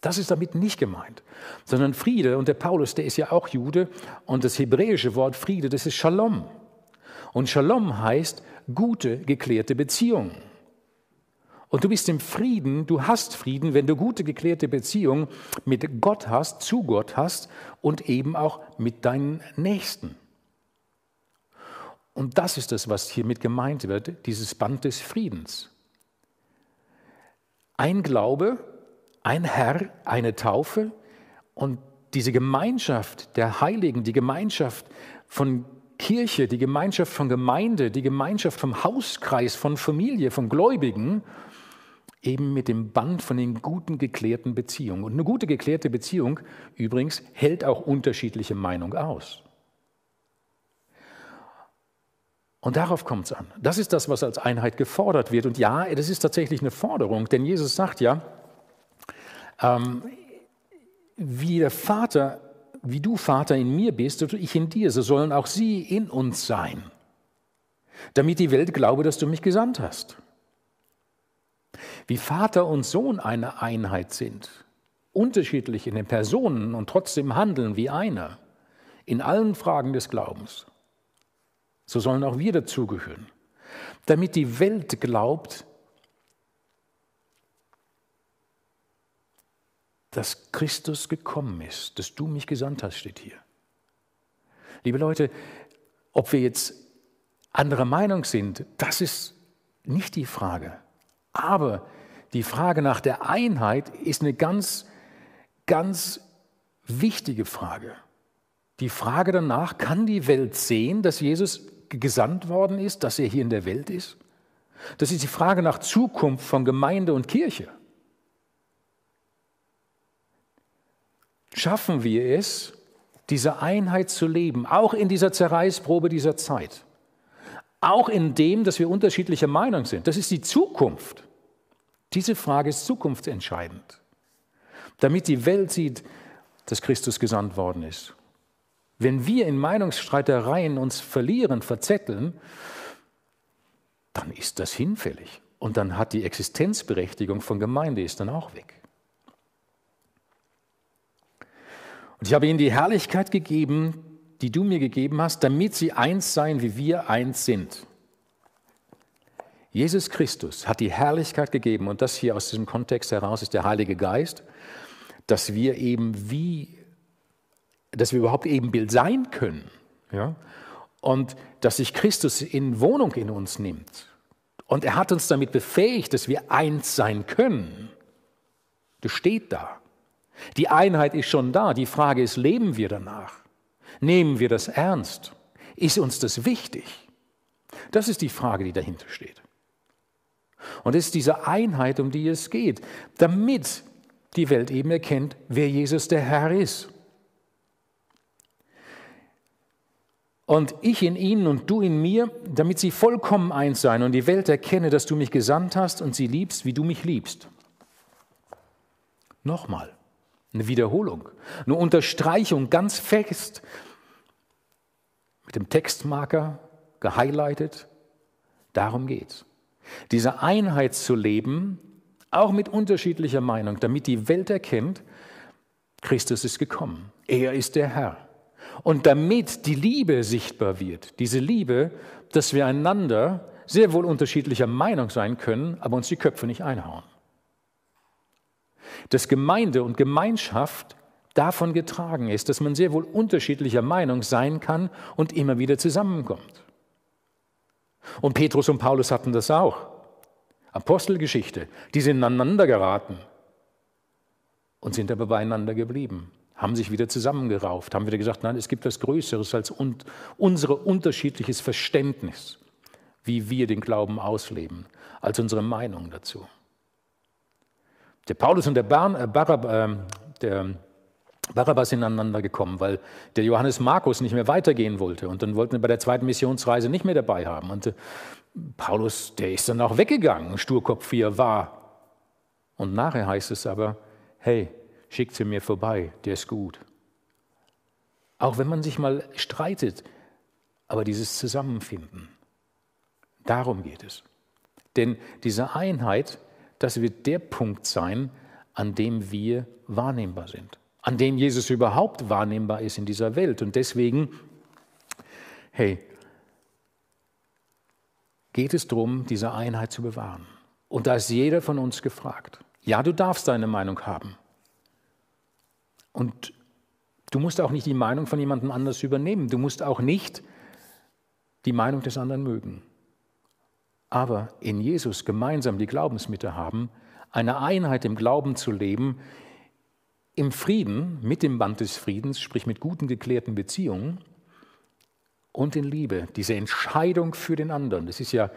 [SPEAKER 3] Das ist damit nicht gemeint, sondern Friede, und der Paulus, der ist ja auch Jude, und das hebräische Wort Friede, das ist Shalom. Und Shalom heißt gute, geklärte Beziehungen. Und du bist im Frieden, du hast Frieden, wenn du gute, geklärte Beziehungen mit Gott hast, zu Gott hast und eben auch mit deinen Nächsten. Und das ist das, was hiermit gemeint wird, dieses Band des Friedens. Ein Glaube, ein Herr, eine Taufe und diese Gemeinschaft der Heiligen, die Gemeinschaft von Kirche, die Gemeinschaft von Gemeinde, die Gemeinschaft vom Hauskreis, von Familie, von Gläubigen, eben mit dem Band von den guten geklärten Beziehungen. Und eine gute geklärte Beziehung übrigens hält auch unterschiedliche Meinung aus. Und darauf kommt es an. Das ist das, was als Einheit gefordert wird. Und ja, das ist tatsächlich eine Forderung, denn Jesus sagt ja, ähm, wie der Vater, wie du Vater in mir bist und ich in dir, so sollen auch sie in uns sein, damit die Welt glaube, dass du mich gesandt hast. Wie Vater und Sohn eine Einheit sind, unterschiedlich in den Personen und trotzdem handeln wie einer, in allen Fragen des Glaubens. So sollen auch wir dazugehören. Damit die Welt glaubt, dass Christus gekommen ist, dass du mich gesandt hast, steht hier. Liebe Leute, ob wir jetzt anderer Meinung sind, das ist nicht die Frage. Aber die Frage nach der Einheit ist eine ganz, ganz wichtige Frage. Die Frage danach, kann die Welt sehen, dass Jesus gesandt worden ist, dass er hier in der Welt ist? Das ist die Frage nach Zukunft von Gemeinde und Kirche. Schaffen wir es, diese Einheit zu leben, auch in dieser Zerreißprobe dieser Zeit? Auch in dem, dass wir unterschiedlicher Meinung sind. Das ist die Zukunft. Diese Frage ist zukunftsentscheidend, damit die Welt sieht, dass Christus gesandt worden ist. Wenn wir in Meinungsstreitereien uns verlieren, verzetteln, dann ist das hinfällig. Und dann hat die Existenzberechtigung von Gemeinde ist dann auch weg. Und ich habe ihnen die Herrlichkeit gegeben, die du mir gegeben hast, damit sie eins seien, wie wir eins sind. Jesus Christus hat die Herrlichkeit gegeben, und das hier aus diesem Kontext heraus ist der Heilige Geist, dass wir eben wie dass wir überhaupt Ebenbild sein können. Ja? Und dass sich Christus in Wohnung in uns nimmt. Und er hat uns damit befähigt, dass wir eins sein können. Das steht da. Die Einheit ist schon da. Die Frage ist, leben wir danach? Nehmen wir das ernst? Ist uns das wichtig? Das ist die Frage, die dahinter steht. Und es ist diese Einheit, um die es geht, damit die Welt eben erkennt, wer Jesus der Herr ist. und ich in ihnen und du in mir, damit sie vollkommen eins seien und die Welt erkenne, dass du mich gesandt hast und sie liebst, wie du mich liebst. Nochmal, eine Wiederholung, eine Unterstreichung ganz fest, mit dem Textmarker gehighlightet. Darum geht's. Diese Einheit zu leben, auch mit unterschiedlicher Meinung, damit die Welt erkennt, Christus ist gekommen. Er ist der Herr. Und damit die Liebe sichtbar wird, diese Liebe, dass wir einander sehr wohl unterschiedlicher Meinung sein können, aber uns die Köpfe nicht einhauen. Dass Gemeinde und Gemeinschaft davon getragen ist, dass man sehr wohl unterschiedlicher Meinung sein kann und immer wieder zusammenkommt. Und Petrus und Paulus hatten das auch. Apostelgeschichte, die sind aneinander geraten und sind aber beieinander geblieben haben sich wieder zusammengerauft, haben wieder gesagt, nein, es gibt was Größeres als un unser unterschiedliches Verständnis, wie wir den Glauben ausleben, als unsere Meinung dazu. Der Paulus und der, Bar äh, Barab, äh, der Barabbas sind aneinander gekommen, weil der Johannes Markus nicht mehr weitergehen wollte. Und dann wollten wir bei der zweiten Missionsreise nicht mehr dabei haben. Und äh, Paulus, der ist dann auch weggegangen, Sturkopf wie war. Und nachher heißt es aber, hey, schickt sie mir vorbei, der ist gut. Auch wenn man sich mal streitet, aber dieses Zusammenfinden, darum geht es. Denn diese Einheit, das wird der Punkt sein, an dem wir wahrnehmbar sind, an dem Jesus überhaupt wahrnehmbar ist in dieser Welt. Und deswegen, hey, geht es darum, diese Einheit zu bewahren. Und da ist jeder von uns gefragt. Ja, du darfst deine Meinung haben. Und du musst auch nicht die Meinung von jemandem anders übernehmen. Du musst auch nicht die Meinung des anderen mögen. Aber in Jesus gemeinsam die Glaubensmitte haben, eine Einheit im Glauben zu leben, im Frieden, mit dem Band des Friedens, sprich mit guten, geklärten Beziehungen und in Liebe, diese Entscheidung für den anderen. Das ist ja,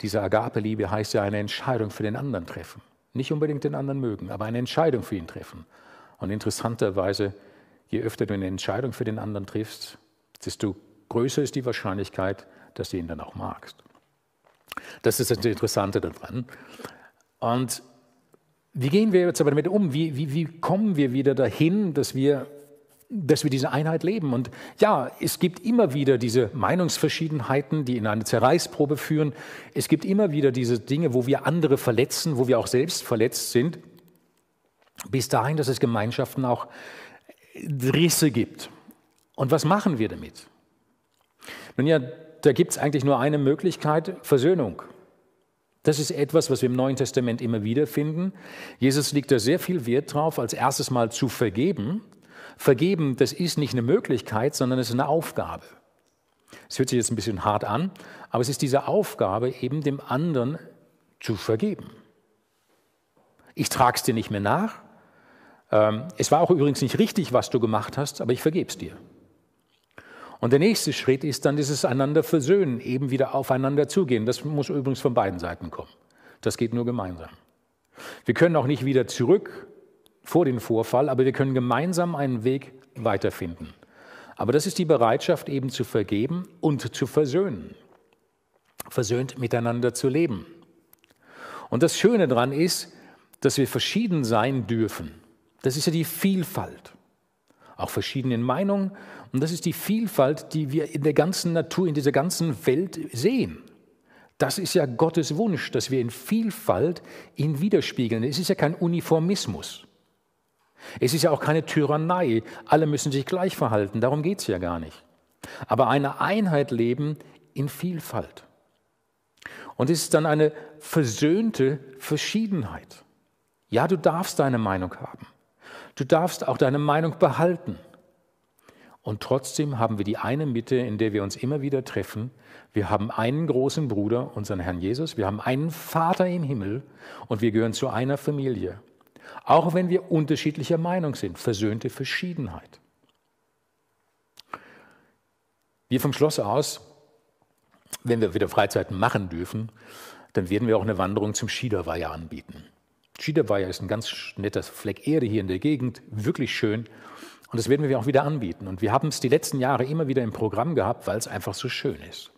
[SPEAKER 3] diese Agape-Liebe heißt ja eine Entscheidung für den anderen treffen. Nicht unbedingt den anderen mögen, aber eine Entscheidung für ihn treffen. Und interessanterweise, je öfter du eine Entscheidung für den anderen triffst, desto größer ist die Wahrscheinlichkeit, dass du ihn dann auch magst. Das ist das Interessante daran. Und wie gehen wir jetzt aber damit um? Wie, wie, wie kommen wir wieder dahin, dass wir, dass wir diese Einheit leben? Und ja, es gibt immer wieder diese Meinungsverschiedenheiten, die in eine Zerreißprobe führen. Es gibt immer wieder diese Dinge, wo wir andere verletzen, wo wir auch selbst verletzt sind. Bis dahin, dass es Gemeinschaften auch Risse gibt. Und was machen wir damit? Nun ja, da gibt es eigentlich nur eine Möglichkeit, Versöhnung. Das ist etwas, was wir im Neuen Testament immer wieder finden. Jesus legt da sehr viel Wert drauf, als erstes Mal zu vergeben. Vergeben, das ist nicht eine Möglichkeit, sondern es ist eine Aufgabe. Es hört sich jetzt ein bisschen hart an, aber es ist diese Aufgabe, eben dem anderen zu vergeben. Ich trage es dir nicht mehr nach. Ähm, es war auch übrigens nicht richtig, was du gemacht hast, aber ich vergebe es dir. Und der nächste Schritt ist dann dieses einander versöhnen, eben wieder aufeinander zugehen. Das muss übrigens von beiden Seiten kommen. Das geht nur gemeinsam. Wir können auch nicht wieder zurück vor den Vorfall, aber wir können gemeinsam einen Weg weiterfinden. Aber das ist die Bereitschaft eben zu vergeben und zu versöhnen. Versöhnt miteinander zu leben. Und das Schöne daran ist, dass wir verschieden sein dürfen. Das ist ja die Vielfalt. Auch verschiedenen Meinungen, und das ist die Vielfalt, die wir in der ganzen Natur, in dieser ganzen Welt sehen. Das ist ja Gottes Wunsch, dass wir in Vielfalt ihn widerspiegeln. Es ist ja kein Uniformismus. Es ist ja auch keine Tyrannei. Alle müssen sich gleich verhalten. Darum geht es ja gar nicht. Aber eine Einheit leben in Vielfalt. Und es ist dann eine versöhnte Verschiedenheit. Ja, du darfst deine Meinung haben. Du darfst auch deine Meinung behalten. Und trotzdem haben wir die eine Mitte, in der wir uns immer wieder treffen. Wir haben einen großen Bruder, unseren Herrn Jesus. Wir haben einen Vater im Himmel und wir gehören zu einer Familie. Auch wenn wir unterschiedlicher Meinung sind, versöhnte Verschiedenheit. Wir vom Schloss aus, wenn wir wieder Freizeiten machen dürfen, dann werden wir auch eine Wanderung zum Schiederweiher anbieten. Schiederweiher ist ein ganz netter Fleck Erde hier in der Gegend, wirklich schön. Und das werden wir auch wieder anbieten. Und wir haben es die letzten Jahre immer wieder im Programm gehabt, weil es einfach so schön ist.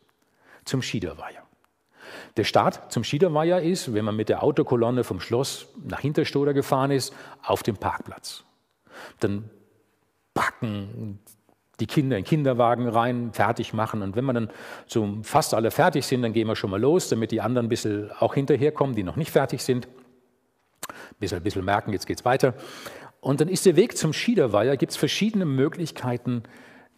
[SPEAKER 3] Zum Schiederweiher. Der Start zum Schiederweiher ist, wenn man mit der Autokolonne vom Schloss nach Hinterstoder gefahren ist, auf dem Parkplatz. Dann packen die Kinder in Kinderwagen rein, fertig machen. Und wenn wir dann so fast alle fertig sind, dann gehen wir schon mal los, damit die anderen ein bisschen auch hinterherkommen, die noch nicht fertig sind. Bis wir ein bisschen merken, jetzt geht es weiter. Und dann ist der Weg zum Schiederweiher, gibt es verschiedene Möglichkeiten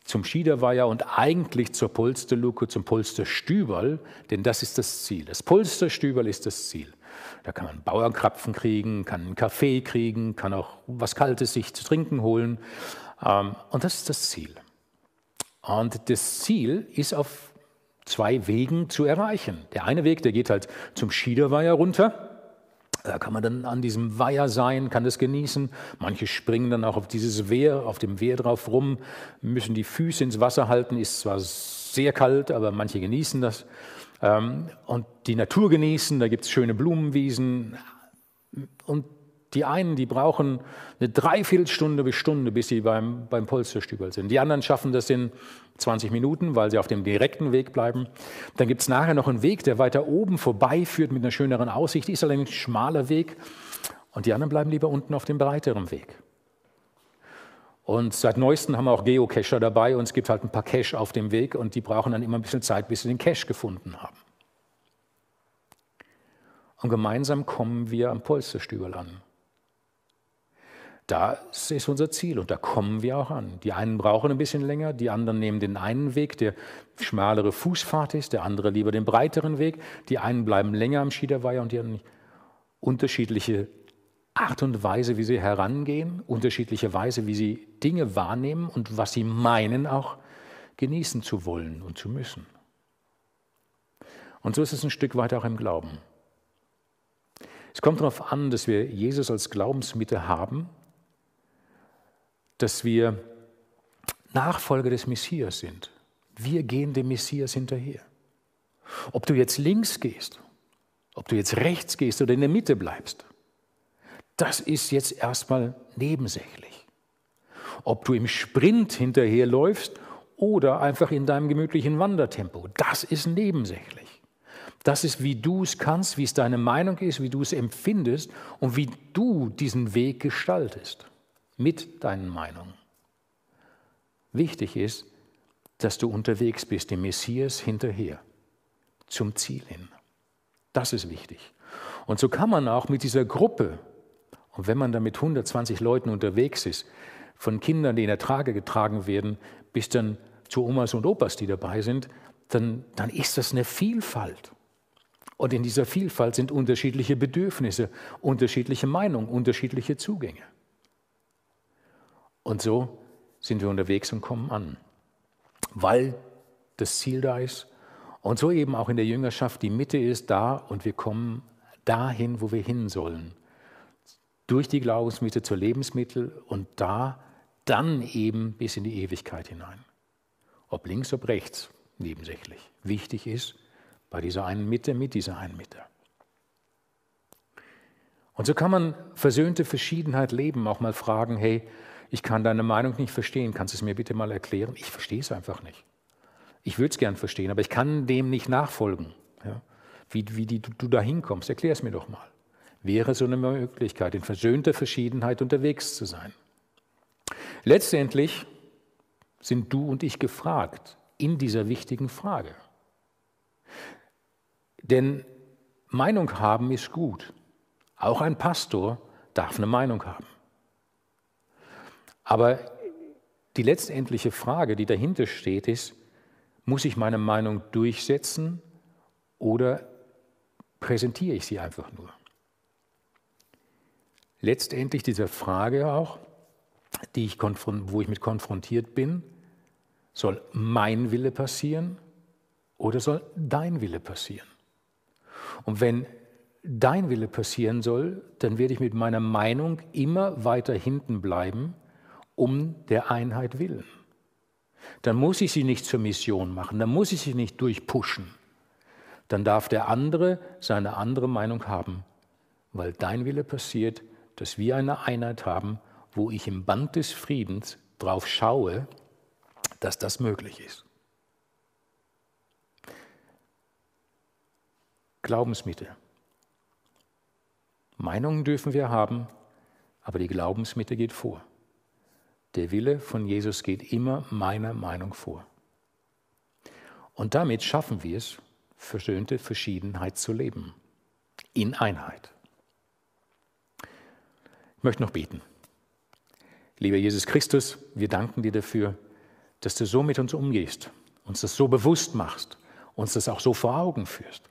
[SPEAKER 3] zum Schiederweiher und eigentlich zur Polsterluke, zum Polsterstüberl, denn das ist das Ziel. Das Polsterstüberl ist das Ziel. Da kann man Bauernkrapfen kriegen, kann einen Kaffee kriegen, kann auch was Kaltes sich zu trinken holen. Ähm, und das ist das Ziel. Und das Ziel ist auf zwei Wegen zu erreichen. Der eine Weg, der geht halt zum Schiederweiher runter. Da kann man dann an diesem Weiher sein, kann das genießen. Manche springen dann auch auf dieses Wehr, auf dem Wehr drauf rum, müssen die Füße ins Wasser halten, ist zwar sehr kalt, aber manche genießen das. Ähm, und die Natur genießen, da gibt es schöne Blumenwiesen. Und die einen, die brauchen eine Dreiviertelstunde bis Stunde, bis sie beim, beim Polsterstübel sind. Die anderen schaffen das in 20 Minuten, weil sie auf dem direkten Weg bleiben. Dann gibt es nachher noch einen Weg, der weiter oben vorbeiführt mit einer schöneren Aussicht. Ist allerdings ein schmaler Weg. Und die anderen bleiben lieber unten auf dem breiteren Weg. Und seit neuestem haben wir auch Geocacher dabei und es gibt halt ein paar Cache auf dem Weg und die brauchen dann immer ein bisschen Zeit, bis sie den Cache gefunden haben. Und gemeinsam kommen wir am Polsterstübel an. Das ist unser Ziel und da kommen wir auch an. Die einen brauchen ein bisschen länger, die anderen nehmen den einen Weg, der schmalere Fußfahrt ist, der andere lieber den breiteren Weg. Die einen bleiben länger am Schiederweiher und die anderen nicht. Unterschiedliche Art und Weise, wie sie herangehen, unterschiedliche Weise, wie sie Dinge wahrnehmen und was sie meinen auch genießen zu wollen und zu müssen. Und so ist es ein Stück weit auch im Glauben. Es kommt darauf an, dass wir Jesus als Glaubensmitte haben dass wir Nachfolger des Messias sind. Wir gehen dem Messias hinterher. Ob du jetzt links gehst, ob du jetzt rechts gehst oder in der Mitte bleibst, das ist jetzt erstmal nebensächlich. Ob du im Sprint hinterherläufst oder einfach in deinem gemütlichen Wandertempo, das ist nebensächlich. Das ist, wie du es kannst, wie es deine Meinung ist, wie du es empfindest und wie du diesen Weg gestaltest mit deinen Meinungen. Wichtig ist, dass du unterwegs bist, dem Messias hinterher, zum Ziel hin. Das ist wichtig. Und so kann man auch mit dieser Gruppe, und wenn man da mit 120 Leuten unterwegs ist, von Kindern, die in der Trage getragen werden, bis dann zu Omas und Opas, die dabei sind, dann, dann ist das eine Vielfalt. Und in dieser Vielfalt sind unterschiedliche Bedürfnisse, unterschiedliche Meinungen, unterschiedliche Zugänge. Und so sind wir unterwegs und kommen an, weil das Ziel da ist und so eben auch in der Jüngerschaft, die Mitte ist da und wir kommen dahin, wo wir hin sollen. Durch die Glaubensmitte zur Lebensmittel und da dann eben bis in die Ewigkeit hinein. Ob links, ob rechts, nebensächlich. Wichtig ist, bei dieser einen Mitte mit dieser einen Mitte. Und so kann man versöhnte Verschiedenheit leben, auch mal fragen, hey, ich kann deine Meinung nicht verstehen, kannst du es mir bitte mal erklären? Ich verstehe es einfach nicht. Ich würde es gern verstehen, aber ich kann dem nicht nachfolgen. Ja? Wie, wie die, du da hinkommst, erklär es mir doch mal. Wäre so eine Möglichkeit, in versöhnter Verschiedenheit unterwegs zu sein. Letztendlich sind du und ich gefragt in dieser wichtigen Frage. Denn Meinung haben ist gut. Auch ein Pastor darf eine Meinung haben. Aber die letztendliche Frage, die dahinter steht, ist, muss ich meine Meinung durchsetzen oder präsentiere ich sie einfach nur? Letztendlich diese Frage auch, die ich wo ich mit konfrontiert bin, soll mein Wille passieren oder soll dein Wille passieren? Und wenn dein Wille passieren soll, dann werde ich mit meiner Meinung immer weiter hinten bleiben, um der Einheit willen. Dann muss ich sie nicht zur Mission machen, dann muss ich sie nicht durchpushen. Dann darf der andere seine andere Meinung haben, weil dein Wille passiert, dass wir eine Einheit haben, wo ich im Band des Friedens drauf schaue, dass das möglich ist. Glaubensmitte. Meinungen dürfen wir haben, aber die Glaubensmitte geht vor. Der Wille von Jesus geht immer meiner Meinung vor. Und damit schaffen wir es, versöhnte Verschiedenheit zu leben. In Einheit. Ich möchte noch beten. Lieber Jesus Christus, wir danken dir dafür, dass du so mit uns umgehst, uns das so bewusst machst, uns das auch so vor Augen führst.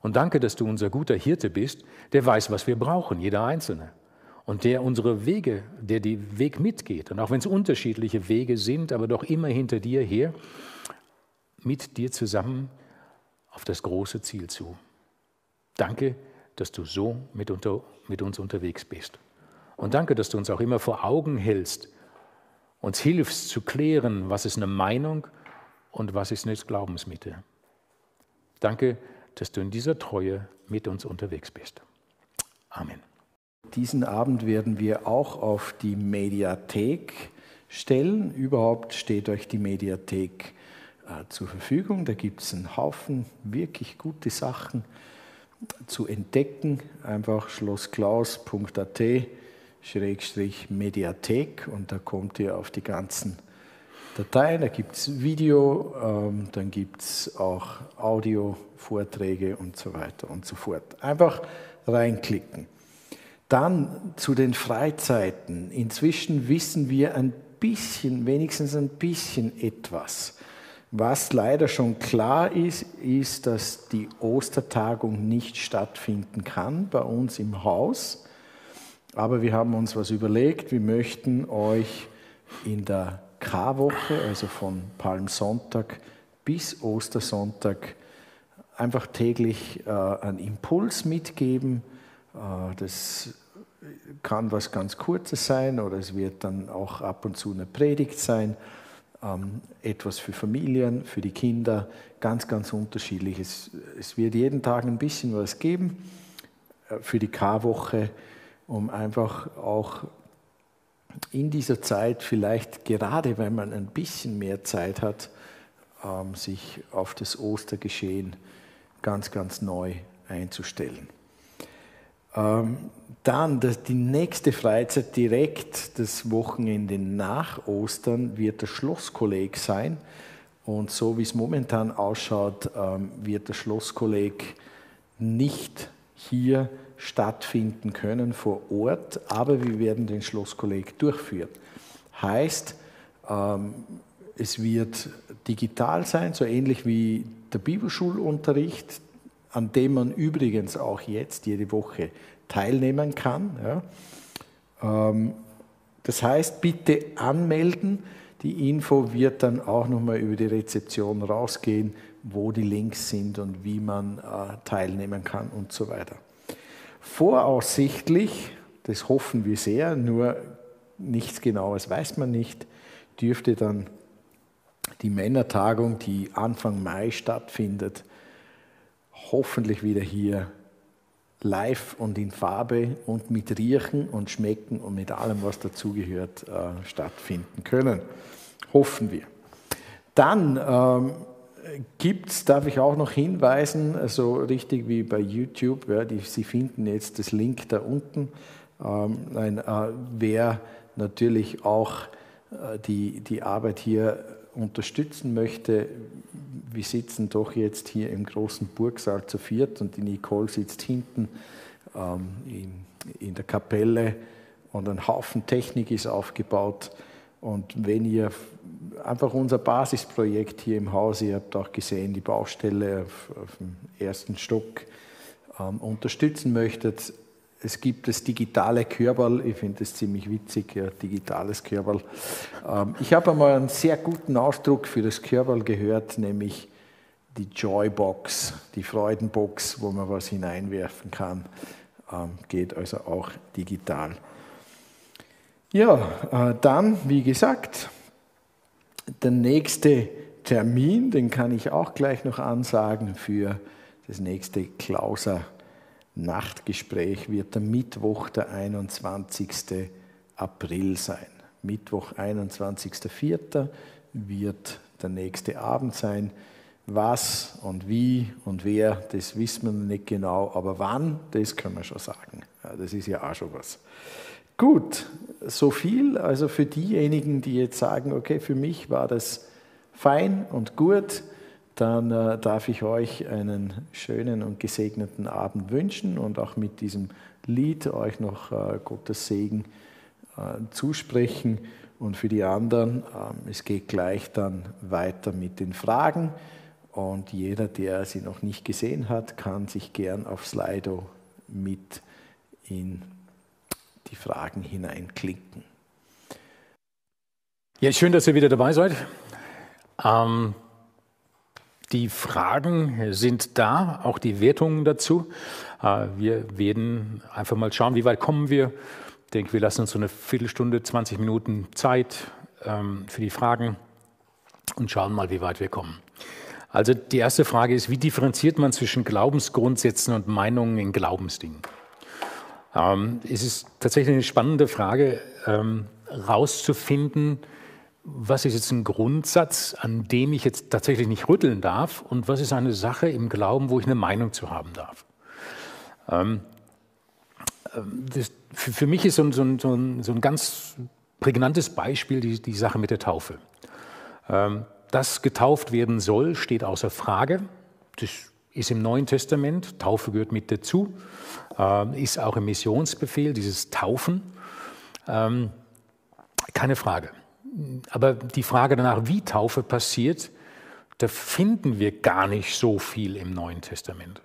[SPEAKER 3] Und danke, dass du unser guter Hirte bist, der weiß, was wir brauchen, jeder Einzelne. Und der unsere Wege, der den Weg mitgeht. Und auch wenn es unterschiedliche Wege sind, aber doch immer hinter dir her, mit dir zusammen auf das große Ziel zu. Danke, dass du so mit, unter, mit uns unterwegs bist. Und danke, dass du uns auch immer vor Augen hältst, uns hilfst zu klären, was ist eine Meinung und was ist eine Glaubensmitte. Danke, dass du in dieser Treue mit uns unterwegs bist. Amen.
[SPEAKER 2] Diesen Abend werden wir auch auf die Mediathek stellen. Überhaupt steht euch die Mediathek äh, zur Verfügung. Da gibt es einen Haufen wirklich gute Sachen zu entdecken. Einfach schlossklaus.at Schrägstrich Mediathek und da kommt ihr auf die ganzen Dateien. Da gibt es Video, ähm, dann gibt es auch Audio-Vorträge und so weiter und so fort. Einfach reinklicken. Dann zu den Freizeiten. Inzwischen wissen wir ein bisschen, wenigstens ein bisschen etwas. Was leider schon klar ist, ist, dass die Ostertagung nicht stattfinden kann bei uns im Haus. Aber wir haben uns was überlegt. Wir möchten euch in der K-Woche, also von Palmsonntag bis Ostersonntag, einfach täglich äh, einen Impuls mitgeben. Äh, das kann was ganz Kurzes sein oder es wird dann auch ab und zu eine Predigt sein. Ähm, etwas für Familien, für die Kinder, ganz, ganz unterschiedlich. Es, es wird jeden Tag ein bisschen was geben äh, für die K-Woche, um einfach auch in dieser Zeit vielleicht gerade, wenn man ein bisschen mehr Zeit hat, ähm, sich auf das Ostergeschehen ganz, ganz neu einzustellen. Ähm, dann die nächste Freizeit direkt das Wochenende nach Ostern wird der Schlosskolleg sein. Und so wie es momentan ausschaut, ähm, wird der Schlosskolleg nicht hier stattfinden können vor Ort, aber wir werden den Schlosskolleg durchführen. Heißt, ähm, es wird digital sein, so ähnlich wie der Bibelschulunterricht, an dem man übrigens auch jetzt jede Woche teilnehmen kann. Ja. Ähm, das heißt, bitte anmelden. Die Info wird dann auch nochmal über die Rezeption rausgehen, wo die Links sind und wie man äh, teilnehmen kann und so weiter. Voraussichtlich, das hoffen wir sehr, nur nichts Genaues weiß man nicht, dürfte dann die Männertagung, die Anfang Mai stattfindet, hoffentlich wieder hier live und in Farbe und mit Riechen und Schmecken und mit allem, was dazugehört, äh, stattfinden können. Hoffen wir. Dann ähm, gibt es, darf ich auch noch hinweisen, so richtig wie bei YouTube, ja, die, Sie finden jetzt das Link da unten. Ähm, ein, äh, wer natürlich auch äh, die, die Arbeit hier unterstützen möchte, wir sitzen doch jetzt hier im großen Burgsaal zu viert und die Nicole sitzt hinten ähm, in, in der Kapelle und ein Haufen Technik ist aufgebaut. Und wenn ihr einfach unser Basisprojekt hier im Haus, ihr habt auch gesehen, die Baustelle auf, auf dem ersten Stock ähm, unterstützen möchtet, es gibt das digitale Körperl, ich finde das ziemlich witzig, ja, digitales Körperl. Ähm, ich habe einmal einen sehr guten Ausdruck für das Körperl gehört, nämlich die Joybox, die Freudenbox, wo man was hineinwerfen kann, ähm, geht also auch digital. Ja, äh, dann, wie gesagt, der nächste Termin, den kann ich auch gleich noch ansagen für das nächste Klauser Nachtgespräch wird der Mittwoch, der 21. April sein. Mittwoch, 21.04. wird der nächste Abend sein. Was und wie und wer, das wissen wir nicht genau, aber wann, das können wir schon sagen. Ja, das ist ja auch schon was. Gut, so viel. Also für diejenigen, die jetzt sagen, okay, für mich war das fein und gut dann äh, darf ich euch einen schönen und gesegneten Abend wünschen und auch mit diesem Lied euch noch äh, Gottes Segen äh, zusprechen. Und für die anderen, ähm, es geht gleich dann weiter mit den Fragen. Und jeder, der sie noch nicht gesehen hat, kann sich gern auf Slido mit in die Fragen hineinklicken.
[SPEAKER 3] Ja, schön, dass ihr wieder dabei seid. Ähm die Fragen sind da, auch die Wertungen dazu. Äh, wir werden einfach mal schauen, wie weit kommen wir. Ich denke, wir lassen uns so eine Viertelstunde, 20 Minuten Zeit ähm, für die Fragen und schauen mal, wie weit wir kommen. Also die erste Frage ist, wie differenziert man zwischen Glaubensgrundsätzen und Meinungen in Glaubensdingen? Ähm, es ist tatsächlich eine spannende Frage, ähm, rauszufinden, was ist jetzt ein Grundsatz, an dem ich jetzt tatsächlich nicht rütteln darf und was ist eine Sache im Glauben, wo ich eine Meinung zu haben darf. Ähm, ähm das, für, für, mich ist so ein, so, ein, so, ein, ganz prägnantes Beispiel die, die Sache mit der Taufe. Ähm, dass getauft werden soll, steht außer Frage. Das ist im Neuen Testament, Taufe gehört mit dazu, äh, ist auch im Missionsbefehl, dieses Taufen. Ähm, keine Frage. Aber die Frage danach, wie Taufe passiert, da finden wir gar nicht so viel im Neuen Testament.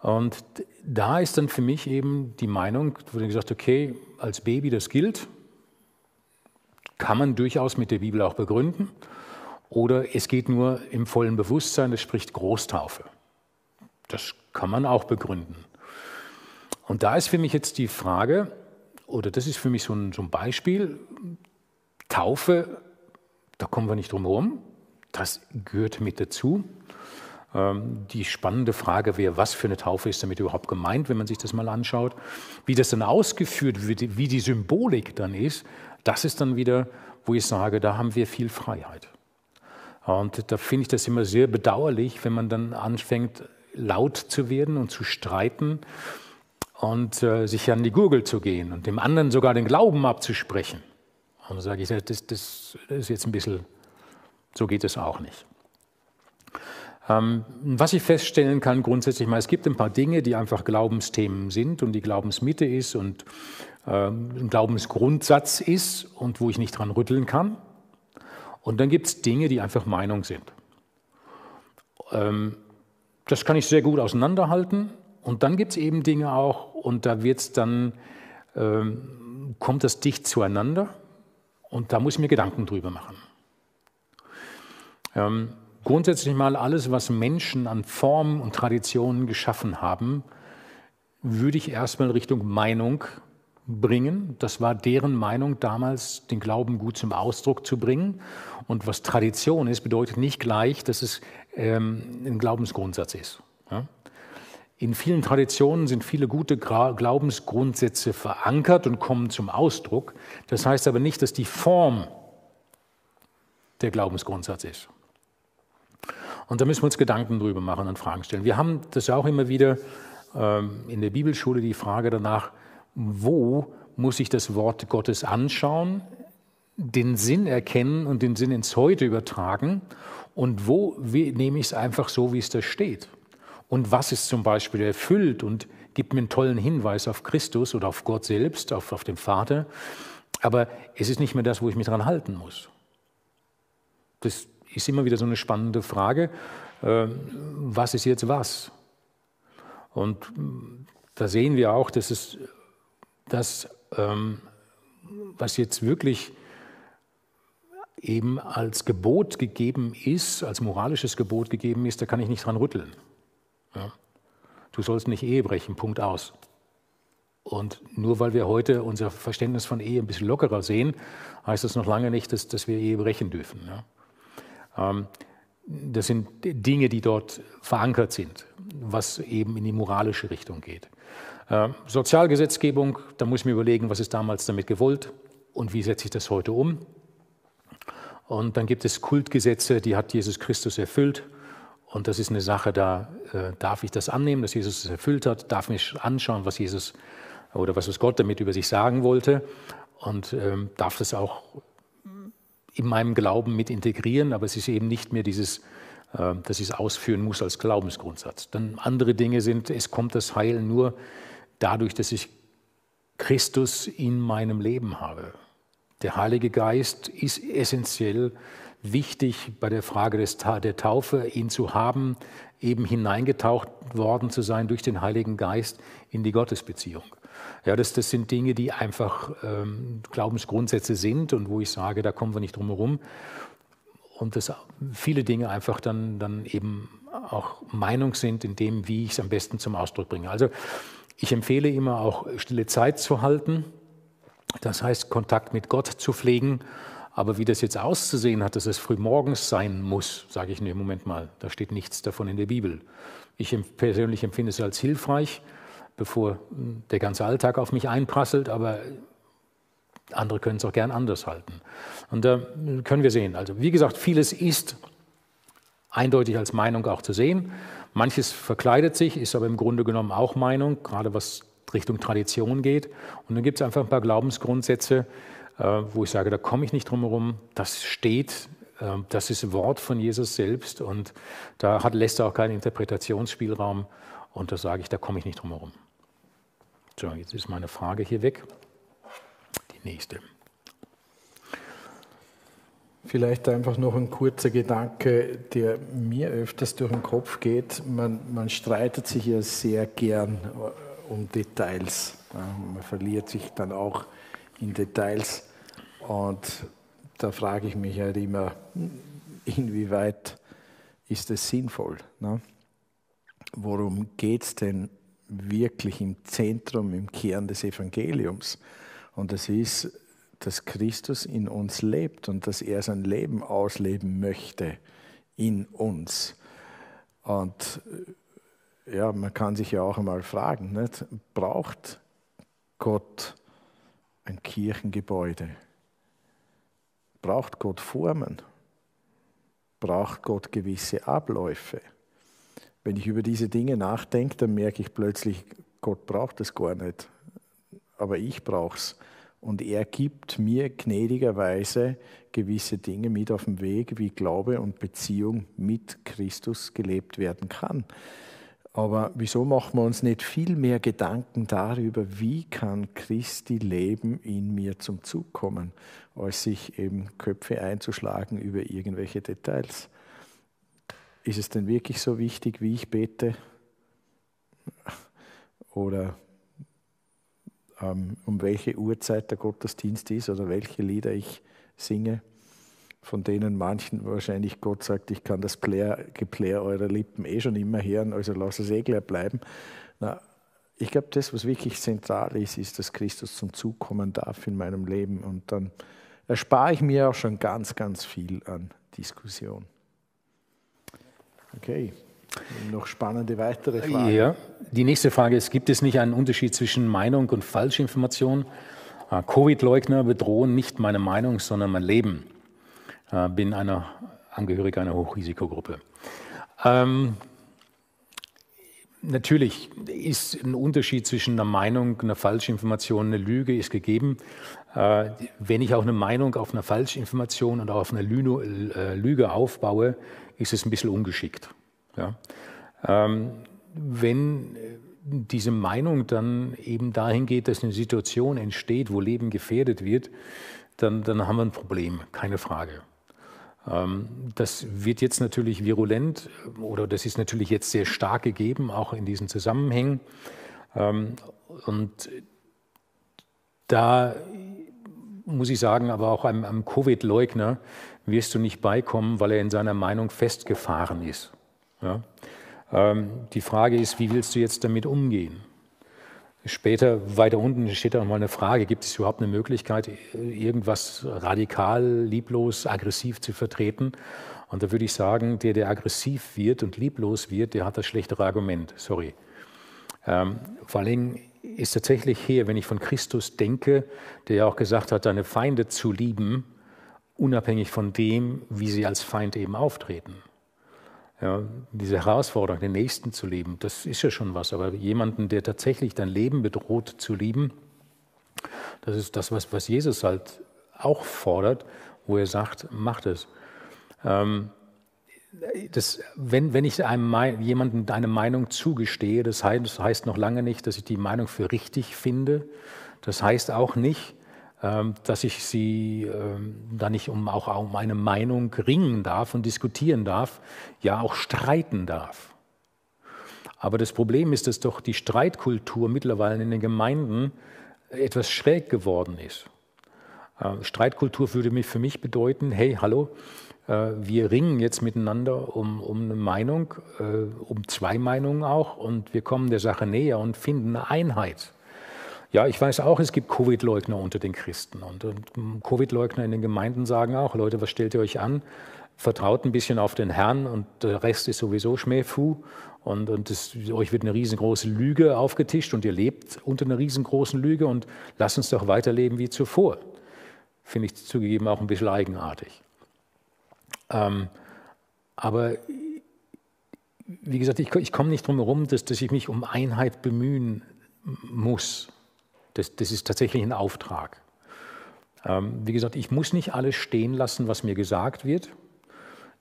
[SPEAKER 3] Und da ist dann für mich eben die Meinung, wurde gesagt, okay, als Baby das gilt, kann man durchaus mit der Bibel auch begründen. Oder es geht nur im vollen Bewusstsein, das spricht Großtaufe. Das kann man auch begründen. Und da ist für mich jetzt die Frage, oder das ist für mich so ein, so ein Beispiel, Taufe, da kommen wir nicht drum herum, das gehört mit dazu. Ähm, die spannende Frage wäre, was für eine Taufe ist damit überhaupt gemeint, wenn man sich das mal anschaut. Wie das dann ausgeführt wird, wie die Symbolik dann ist, das ist dann wieder, wo ich sage, da haben wir viel Freiheit. Und da finde ich das immer sehr bedauerlich, wenn man dann anfängt, laut zu werden und zu streiten und äh, sich an die Gurgel zu gehen und dem anderen sogar den Glauben abzusprechen. Und dann sage ich, das, das, ist jetzt ein bisschen, so geht es auch nicht. Ähm, was ich feststellen kann grundsätzlich mal, es gibt ein paar Dinge, die einfach Glaubensthemen sind und die Glaubensmitte ist und ähm, ein Glaubensgrundsatz ist und wo ich nicht dran rütteln kann. Und dann gibt es Dinge, die einfach Meinung sind. Ähm, das kann ich sehr gut auseinanderhalten. Und dann gibt es eben Dinge auch, und da wird's dann, kommt das dicht zueinander. Und da muss ich mir Gedanken drüber machen. Ähm, grundsätzlich mal alles, was Menschen an Formen und Traditionen geschaffen haben, würde ich erstmal Richtung Meinung bringen. Das war deren Meinung damals, den Glauben gut zum Ausdruck zu bringen. Und was Tradition ist, bedeutet nicht gleich, dass es ähm, ein Glaubensgrundsatz ist. Ja? In vielen Traditionen sind viele gute Glaubensgrundsätze verankert und kommen zum Ausdruck. Das heißt aber nicht, dass die Form der Glaubensgrundsatz ist. Und da müssen wir uns Gedanken drüber machen und Fragen stellen. Wir haben das auch immer wieder ähm, in der Bibelschule die Frage danach, wo muss ich das Wort Gottes anschauen, den Sinn erkennen und den Sinn ins Heute übertragen und wo nehme ich es einfach so, wie es da steht. Und was ist zum Beispiel erfüllt und gibt mir einen tollen Hinweis auf Christus oder auf Gott selbst, auf, auf den Vater. Aber es ist nicht mehr das, wo ich mich dran halten muss. Das ist immer wieder so eine spannende Frage. Ähm, was ist jetzt was? Und da sehen wir auch, dass es das, ähm, was jetzt wirklich eben als Gebot gegeben ist, als moralisches Gebot gegeben ist, da kann ich nicht dran rütteln. Ja? Du sollst nicht Ehe brechen, Punkt aus. Und nur weil wir heute unser Verständnis von Ehe ein bisschen lockerer sehen, heißt das noch lange nicht, dass, dass wir Ehe brechen dürfen. Ja? Ähm, das sind Dinge, die dort verankert sind, was eben in die moralische Richtung geht. Äh, Sozialgesetzgebung, da muss ich mir überlegen, was ist damals damit gewollt und wie setze ich das heute um. Und dann gibt es Kultgesetze, die hat Jesus Christus erfüllt. Und das ist eine Sache, da äh, darf ich das annehmen, dass Jesus es erfüllt hat, darf mich anschauen, was Jesus oder was Gott damit über sich sagen wollte und ähm, darf das auch in meinem Glauben mit integrieren, aber es ist eben nicht mehr dieses, äh, dass ich es ausführen muss als Glaubensgrundsatz. Dann andere Dinge sind, es kommt das Heil nur dadurch, dass ich Christus in meinem Leben habe. Der Heilige Geist ist essentiell wichtig bei der Frage des, der Taufe, ihn zu haben, eben hineingetaucht worden zu sein durch den Heiligen Geist in die Gottesbeziehung. Ja, das, das sind Dinge, die einfach ähm, Glaubensgrundsätze sind und wo ich sage, da kommen wir nicht drum herum. Und dass viele Dinge einfach dann, dann eben auch Meinung sind in dem, wie ich es am besten zum Ausdruck bringe. Also ich empfehle immer auch stille Zeit zu halten, das heißt Kontakt mit Gott zu pflegen. Aber wie das jetzt auszusehen hat, dass es frühmorgens sein muss, sage ich, nee, Moment mal, da steht nichts davon in der Bibel. Ich persönlich empfinde es als hilfreich, bevor hm, der ganze Alltag auf mich einprasselt, aber andere können es auch gern anders halten. Und da können wir sehen. Also wie gesagt, vieles ist eindeutig als Meinung auch zu sehen. Manches verkleidet sich, ist aber im Grunde genommen auch Meinung, gerade was Richtung Tradition geht. Und dann gibt es einfach ein paar Glaubensgrundsätze, wo ich sage, da komme ich nicht drum herum. Das steht, äh, das ist Wort von Jesus selbst und da hat, lässt er auch keinen Interpretationsspielraum. Und da sage ich, da komme ich nicht drum herum. So, jetzt ist meine Frage hier weg. Die nächste.
[SPEAKER 2] Vielleicht einfach noch ein kurzer Gedanke, der mir öfters durch den Kopf geht. Man, man streitet sich ja sehr gern äh, um Details. Man verliert sich dann auch in Details. Und da frage ich mich halt immer, inwieweit ist es sinnvoll? Ne? Worum geht es denn wirklich im Zentrum, im Kern des Evangeliums. Und das ist, dass Christus in uns lebt und dass er sein Leben ausleben möchte in uns. Und ja, man kann sich ja auch einmal fragen, nicht? braucht Gott ein Kirchengebäude? Braucht Gott Formen? Braucht Gott gewisse Abläufe? Wenn ich über diese Dinge nachdenke, dann merke ich plötzlich, Gott braucht es gar nicht, aber ich brauche es. Und er gibt mir gnädigerweise gewisse Dinge mit auf den Weg, wie Glaube und Beziehung mit Christus gelebt werden kann. Aber wieso machen wir uns nicht viel mehr Gedanken darüber, wie kann Christi Leben in mir zum Zug kommen, als sich eben Köpfe einzuschlagen über irgendwelche Details? Ist es denn wirklich so wichtig, wie ich bete? Oder ähm, um welche Uhrzeit der Gottesdienst ist oder welche Lieder ich singe? Von denen manchen wahrscheinlich Gott sagt, ich kann das Plär, Geplär eurer Lippen eh schon immer hören, also lass es eh gleich bleiben. Na, ich glaube, das, was wirklich zentral ist, ist, dass Christus zum Zug kommen darf in meinem Leben und dann erspare ich mir auch schon ganz, ganz viel an Diskussion. Okay. Noch spannende weitere Fragen.
[SPEAKER 3] Ja, die nächste Frage ist, gibt es nicht einen Unterschied zwischen Meinung und Falschinformation? Ah, Covid-Leugner bedrohen nicht meine Meinung, sondern mein Leben. Äh, bin einer Angehöriger einer Hochrisikogruppe. Ähm, natürlich ist ein Unterschied zwischen einer Meinung, einer Falschinformation, einer Lüge ist gegeben. Äh, wenn ich auch eine Meinung auf einer Falschinformation und auf einer äh, Lüge aufbaue, ist es ein bisschen ungeschickt. Ja? Ähm, wenn diese Meinung dann eben dahin geht, dass eine Situation entsteht, wo Leben gefährdet wird, dann, dann haben wir ein Problem, keine Frage. Ähm, das wird jetzt natürlich virulent oder das ist natürlich jetzt sehr stark gegeben, auch in diesen Zusammenhängen. Ähm, und da muss ich sagen, aber auch einem, einem Covid-Leugner wirst du nicht beikommen, weil er in seiner Meinung festgefahren ist. Ja? Ähm, die Frage ist, wie willst du jetzt damit umgehen? Später, weiter unten, steht da nochmal eine Frage, gibt es überhaupt eine Möglichkeit, irgendwas radikal, lieblos, aggressiv zu vertreten? Und da würde ich sagen, der, der aggressiv wird und lieblos wird, der hat das schlechtere Argument. Sorry. Ähm, vor allem ist tatsächlich hier, wenn ich von Christus denke, der ja auch gesagt hat, deine Feinde zu lieben, unabhängig von dem, wie sie als Feind eben auftreten. Ja, diese Herausforderung, den Nächsten zu lieben, das ist ja schon was. Aber jemanden, der tatsächlich dein Leben bedroht zu lieben, das ist das, was, was Jesus halt auch fordert, wo er sagt, macht es. Ähm, das, wenn, wenn ich einem, jemandem eine Meinung zugestehe, das heißt, das heißt noch lange nicht, dass ich die Meinung für richtig finde. Das heißt auch nicht, dass ich sie ähm, da nicht um, auch um eine Meinung ringen darf und diskutieren darf, ja auch streiten darf. Aber das Problem ist, dass doch die Streitkultur mittlerweile in den Gemeinden etwas schräg geworden ist. Äh, Streitkultur würde für mich bedeuten, hey, hallo, äh, wir ringen jetzt miteinander um, um eine Meinung, äh, um zwei Meinungen auch, und wir kommen der Sache näher und finden eine Einheit. Ja, ich weiß auch, es gibt Covid-Leugner unter den Christen. Und, und Covid-Leugner in den Gemeinden sagen auch, Leute, was stellt ihr euch an? Vertraut ein bisschen auf den Herrn und der Rest ist sowieso Schmähfu. Und, und das, euch wird eine riesengroße Lüge aufgetischt und ihr lebt unter einer riesengroßen Lüge und lasst uns doch weiterleben wie zuvor. Finde ich zugegeben auch ein bisschen eigenartig. Ähm, aber wie gesagt, ich, ich komme nicht drum herum, dass, dass ich mich um Einheit bemühen muss. Das, das ist tatsächlich ein Auftrag. Ähm, wie gesagt, ich muss nicht alles stehen lassen, was mir gesagt wird.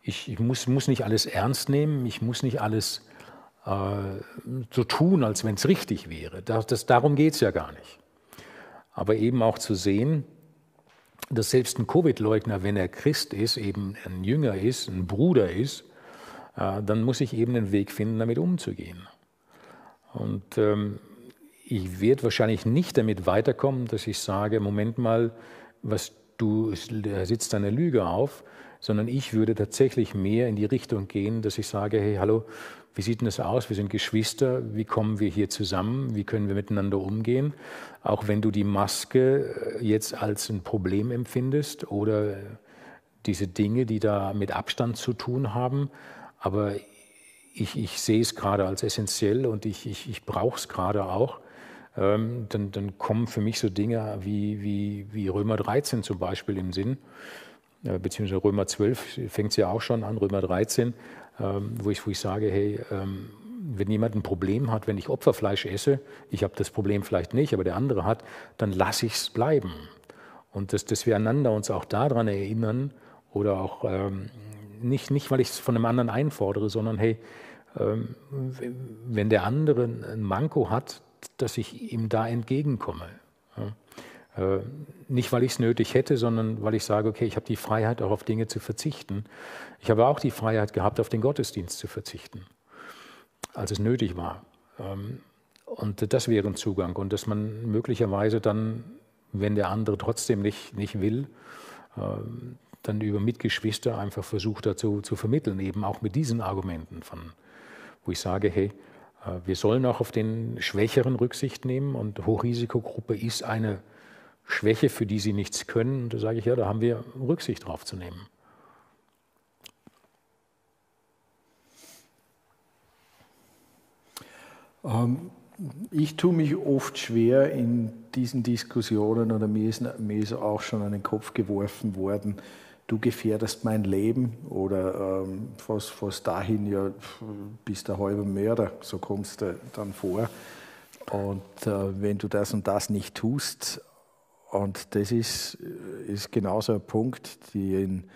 [SPEAKER 3] Ich, ich muss, muss, nicht alles ernst nehmen. Ich muss nicht alles äh, so tun, als wenn es richtig wäre. Das, das, darum geht es ja gar nicht. Aber eben auch zu sehen, dass selbst ein Covid-Leugner, wenn er Christ ist, eben ein Jünger ist, ein Bruder ist, äh, dann muss ich eben einen Weg finden, damit umzugehen. Und ähm, ich werde wahrscheinlich nicht damit weiterkommen, dass ich sage, Moment mal, was du sitzt eine Lüge auf, sondern ich würde tatsächlich mehr in die Richtung gehen, dass ich sage, hey, hallo, wie sieht denn das aus? Wir sind Geschwister, wie kommen wir hier zusammen? Wie können wir miteinander umgehen? Auch wenn du die Maske äh, jetzt als ein Problem empfindest oder diese Dinge, die da mit Abstand zu tun haben, aber ich, ich sehe es gerade als essentiell und ich, ich, ich brauche es gerade auch, ähm, dann, dann, kommen für mich so Dinge wie, wie, wie Römer 13 zum Beispiel den Sinn, äh, beziehungsweise Römer 12 fängt es ja auch schon an, Römer 13, ähm, wo, ich, wo ich sage, hey, ähm, wenn jemand ein Problem hat, wenn ich Opferfleisch esse, ich habe das Problem vielleicht nicht, aber der andere hat, dann lasse ich es bleiben. Und dass, dass wir einander uns auch daran erinnern oder auch ähm, nicht, nicht, weil ich es von einem anderen einfordere, sondern hey, ähm, wenn der andere ein Manko hat, dass ich ihm da entgegenkomme. Ja. Äh, nicht, weil ich es nötig hätte, sondern weil ich sage, okay, ich habe die Freiheit, auch auf Dinge zu verzichten. Ich habe auch die Freiheit gehabt, auf den Gottesdienst zu verzichten, als es nötig war. Ähm, und das wäre ein Zugang. Und dass man möglicherweise dann, wenn der andere trotzdem nicht, nicht will, ähm, dann über Mitgeschwister einfach versucht dazu zu vermitteln, eben auch mit diesen Argumenten von, wo ich sage, hey, wir sollen auch auf den Schwächeren Rücksicht nehmen und Hochrisikogruppe ist eine Schwäche, für die sie nichts können. Und da sage ich, ja, da haben wir Rücksicht drauf zu nehmen.
[SPEAKER 2] Ähm, ich tue mich oft schwer in diesen Diskussionen oder mir ist, mir ist auch schon an den Kopf geworfen worden, du gefährdest mein Leben oder ähm, fast, fast dahin, ja, bist der halbe Mörder, so kommst du dann vor. Und äh, wenn du das und das nicht tust, und das ist, ist genauso ein Punkt, den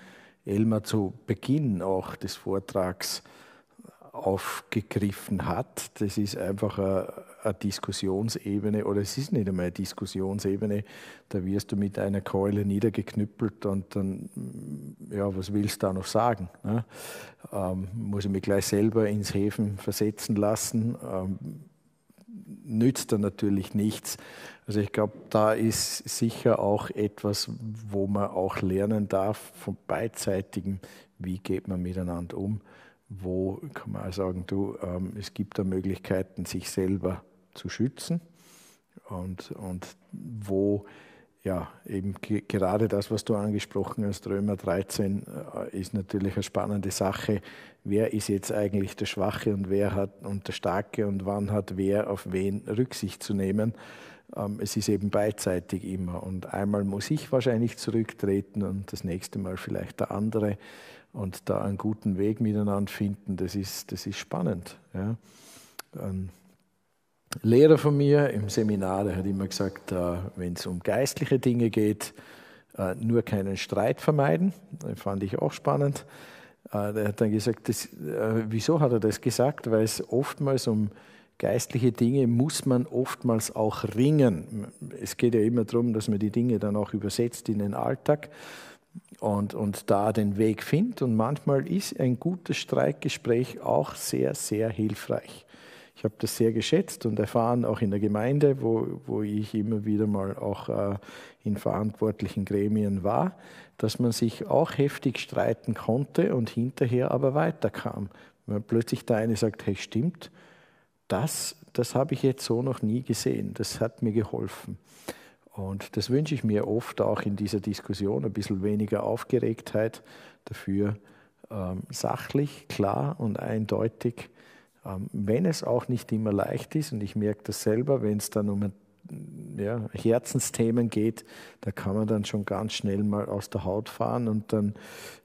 [SPEAKER 2] Elmar zu Beginn auch des Vortrags aufgegriffen hat. Das ist einfach eine, eine, Diskussionsebene oder es ist nicht einmal eine Diskussionsebene. Da wirst du mit einer Keule niedergeknüppelt und dann, ja, was willst du da noch sagen? Ne? Ähm, muss ich mich gleich selber ins Häfen versetzen lassen? Ähm, nützt dann natürlich nichts. Also ich glaube, da ist sicher auch etwas, wo man auch lernen darf von beidseitigen, wie geht man miteinander um wo kann man auch sagen, du, ähm, es gibt da Möglichkeiten, sich selber zu schützen und, und wo ja, eben gerade das, was du angesprochen hast, Römer 13, äh, ist natürlich eine spannende Sache. Wer ist jetzt eigentlich der Schwache und wer hat und der Starke und wann hat wer auf wen Rücksicht zu nehmen? Ähm, es ist eben beidseitig immer. Und einmal muss ich wahrscheinlich zurücktreten und das nächste Mal vielleicht der andere und da einen guten Weg miteinander finden, das ist, das ist spannend. Ja. Ein Lehrer von mir im Seminar, der hat immer gesagt, äh, wenn es um geistliche Dinge geht, äh, nur keinen Streit vermeiden. Das fand ich auch spannend. Äh, der hat dann gesagt, das, wieso hat er das gesagt? Weil es oftmals um geistliche Dinge muss man oftmals auch ringen. Es geht ja immer darum, dass man die Dinge dann auch übersetzt in den Alltag und, und da den Weg findet. Und manchmal ist ein gutes Streikgespräch auch sehr, sehr hilfreich. Ich habe das sehr geschätzt und erfahren, auch in der Gemeinde, wo, wo ich immer wieder mal auch äh, in verantwortlichen Gremien war, dass man sich auch heftig streiten konnte und hinterher aber weiterkam. Wenn plötzlich der eine sagt, hey, stimmt, das, das habe ich jetzt so noch nie gesehen, das hat mir geholfen. Und das wünsche ich mir oft auch in dieser Diskussion, ein bisschen weniger Aufgeregtheit, dafür ähm, sachlich, klar und eindeutig. Ähm, wenn es auch nicht immer leicht ist, und ich merke das selber, wenn es dann um ja, Herzensthemen geht, da kann man dann schon ganz schnell mal aus der Haut fahren und dann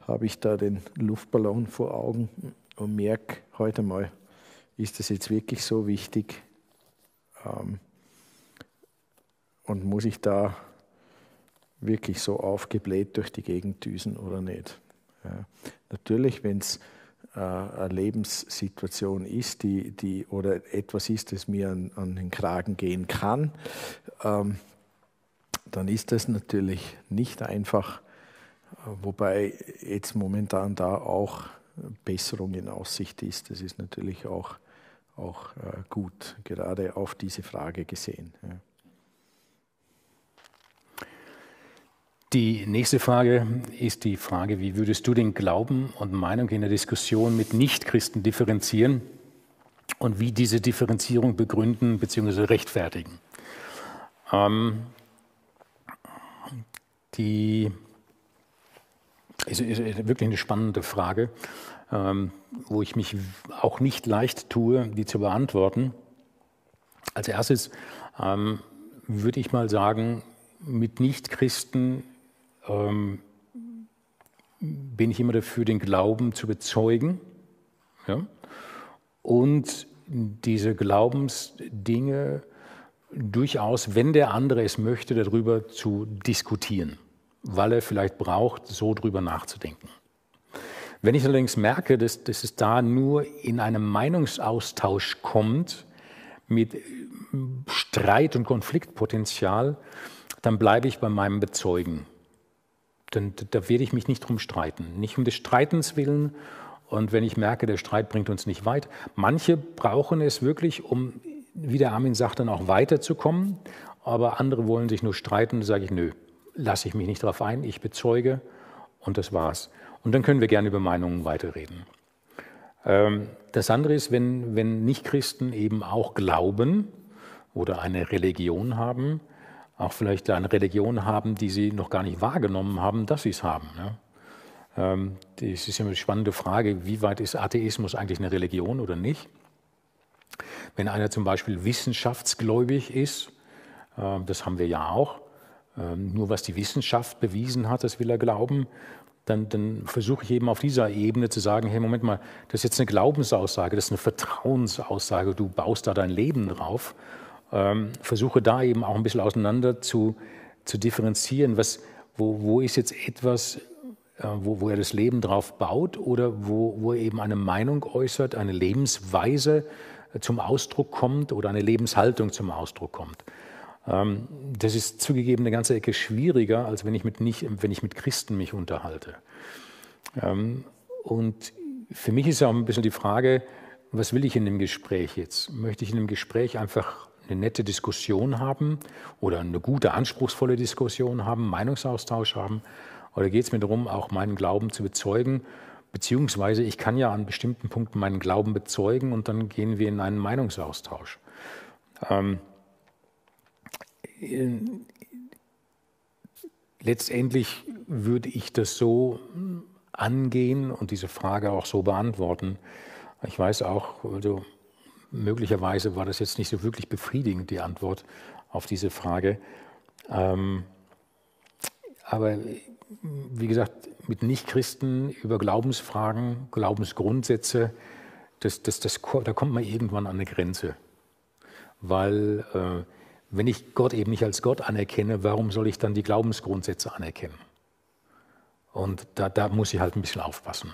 [SPEAKER 2] habe ich da den Luftballon vor Augen und merke heute mal, ist das jetzt wirklich so wichtig? Ähm, und muss ich da wirklich so aufgebläht durch die Gegend düsen oder nicht? Ja. Natürlich, wenn es eine Lebenssituation ist, die, die, oder etwas ist, das mir an, an den Kragen gehen kann, ähm, dann ist das natürlich nicht einfach, wobei jetzt momentan da auch Besserung in Aussicht ist. Das ist natürlich auch, auch äh, gut, gerade auf diese Frage gesehen. Ja.
[SPEAKER 3] Die nächste Frage ist die Frage, wie würdest du den Glauben und Meinung in der Diskussion mit Nichtchristen differenzieren? und wie diese Differenzierung begründen bzw. rechtfertigen. Ähm, die ist, ist, wirklich eine spannende Frage, ähm, wo ich mich auch nicht leicht tue, die zu beantworten. Als erstes ähm, würde ich mal sagen, mit Nichtchristen ähm, bin ich immer dafür, den Glauben zu bezeugen. Ja? Und diese Glaubensdinge durchaus, wenn der andere es möchte, darüber zu diskutieren, weil er vielleicht braucht, so drüber nachzudenken. Wenn ich allerdings merke, dass, dass es da nur in einem Meinungsaustausch kommt mit Streit und Konfliktpotenzial, dann bleibe ich bei meinem Bezeugen. Denn da werde ich mich nicht drum streiten, nicht um des Streitens willen. Und wenn ich merke, der Streit bringt uns nicht weit, manche brauchen es wirklich, um wie der Armin sagt, dann auch weiterzukommen. Aber andere wollen sich nur streiten. Da sage ich, nö, lasse ich mich nicht darauf ein. Ich bezeuge und das war's. Und dann können wir gerne über Meinungen weiterreden. Ähm, das andere ist, wenn, wenn Nichtchristen eben auch glauben oder eine Religion haben, auch vielleicht eine Religion haben, die sie noch gar nicht wahrgenommen haben, dass sie es haben. Ähm, das ist ja eine spannende Frage, wie weit ist Atheismus eigentlich eine Religion oder nicht? Wenn einer zum Beispiel wissenschaftsgläubig ist, äh, das haben wir ja auch, ähm, nur was die Wissenschaft bewiesen hat, das will er glauben, dann, dann, versuche ich eben auf dieser Ebene zu sagen, hey, Moment mal, das ist jetzt eine Glaubensaussage, das ist eine Vertrauensaussage, du baust da dein Leben drauf. Ähm, versuche da eben auch ein bisschen auseinander zu, zu differenzieren, was, wo, wo ist jetzt etwas, äh, wo, wo er das Leben drauf baut oder wo, wo er eben eine Meinung äußert, eine Lebensweise, zum Ausdruck kommt oder eine Lebenshaltung zum Ausdruck kommt. Ähm, das ist zugegeben eine ganze Ecke schwieriger, als wenn ich mit, nicht, wenn ich mit Christen mich unterhalte. Ähm, und für mich ist auch ein bisschen die Frage, was will ich in dem Gespräch jetzt? Möchte ich in dem Gespräch einfach eine nette Diskussion haben oder eine gute, anspruchsvolle Diskussion haben, Meinungsaustausch haben? Oder geht es mir darum, auch meinen Glauben zu bezeugen Beziehungsweise ich kann ja an bestimmten Punkten meinen Glauben bezeugen und dann gehen wir in einen Meinungsaustausch. Ähm, letztendlich würde ich das so angehen und diese Frage auch so beantworten. Ich weiß auch, also möglicherweise war das jetzt nicht so wirklich befriedigend, die Antwort auf diese Frage. Ähm, aber wie gesagt, mit Nichtchristen über Glaubensfragen, Glaubensgrundsätze, das, das, das, da kommt man irgendwann an eine Grenze. Weil äh, wenn ich Gott eben nicht als Gott anerkenne, warum soll ich dann die Glaubensgrundsätze anerkennen? Und da, da muss ich halt ein bisschen aufpassen.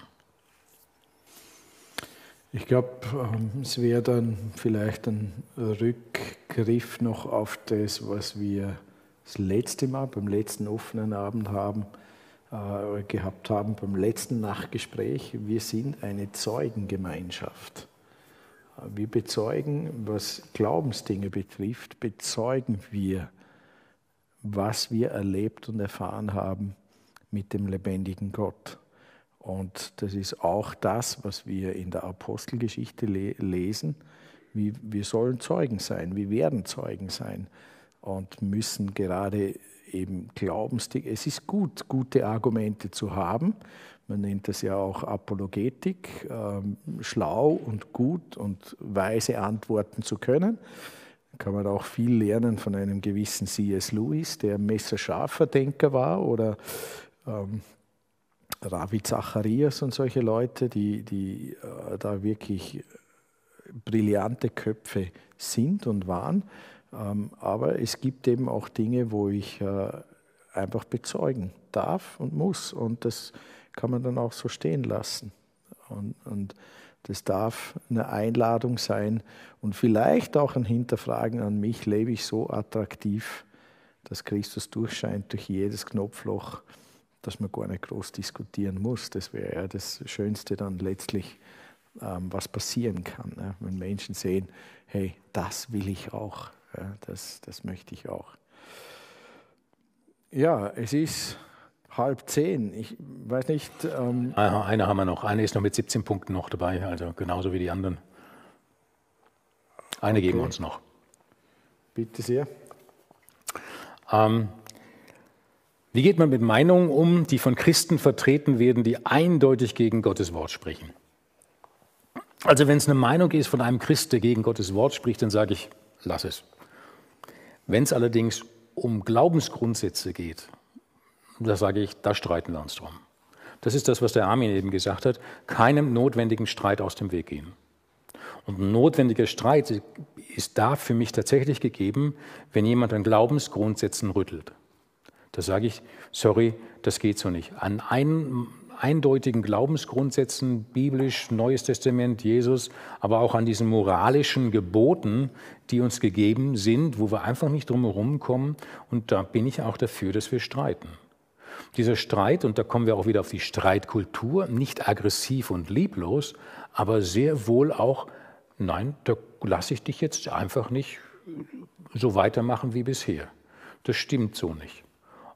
[SPEAKER 2] Ich glaube, ähm, es wäre dann vielleicht ein Rückgriff noch auf das, was wir das letzte Mal beim letzten offenen Abend haben äh, gehabt haben beim letzten Nachtgespräch. Wir sind eine Zeugengemeinschaft. Äh, wir bezeugen, was Glaubensdinge betrifft, bezeugen wir, was wir erlebt und erfahren haben mit dem lebendigen Gott. Und das ist auch das, was wir in der Apostelgeschichte le lesen. Wie, wir sollen Zeugen sein, wir werden Zeugen sein und müssen gerade eben Glaubensdinge. Es ist gut, gute Argumente zu haben. Man nennt das ja auch Apologetik, ähm, schlau und gut und weise antworten zu können. Da kann man auch viel lernen von einem gewissen C.S. Lewis, der messerscharfer Denker war, oder ähm, Ravi Zacharias und solche Leute, die, die äh, da wirklich brillante Köpfe sind und waren. Ähm, aber es gibt eben auch Dinge, wo ich äh, einfach bezeugen darf und muss. Und das kann man dann auch so stehen lassen. Und, und das darf eine Einladung sein und vielleicht auch ein Hinterfragen an mich, lebe ich so attraktiv, dass Christus durchscheint durch jedes Knopfloch, dass man gar nicht groß diskutieren muss. Das wäre ja das Schönste dann letztlich, ähm, was passieren kann, ne? wenn Menschen sehen, hey, das will ich auch. Ja, das, das möchte ich auch. Ja, es ist halb zehn. Ich weiß nicht.
[SPEAKER 3] Ähm eine haben wir noch. Eine ist noch mit 17 Punkten noch dabei, also genauso wie die anderen. Eine okay. geben wir uns noch.
[SPEAKER 2] Bitte sehr.
[SPEAKER 3] Ähm, wie geht man mit Meinungen um, die von Christen vertreten werden, die eindeutig gegen Gottes Wort sprechen? Also wenn es eine Meinung ist von einem Christ, der gegen Gottes Wort spricht, dann sage ich, lass es. Wenn es allerdings um Glaubensgrundsätze geht, da sage ich, da streiten wir uns drum. Das ist das, was der Armin eben gesagt hat, keinem notwendigen Streit aus dem Weg gehen. Und ein notwendiger Streit ist da für mich tatsächlich gegeben, wenn jemand an Glaubensgrundsätzen rüttelt. Da sage ich, sorry, das geht so nicht. An ein, eindeutigen Glaubensgrundsätzen, biblisch, Neues Testament, Jesus, aber auch an diesen moralischen Geboten, die uns gegeben sind, wo wir einfach nicht drum herum kommen. Und da bin ich auch dafür, dass wir streiten. Dieser Streit, und da kommen wir auch wieder auf die Streitkultur, nicht aggressiv und lieblos, aber sehr wohl auch, nein, da lasse ich dich jetzt einfach nicht so weitermachen wie bisher. Das stimmt so nicht.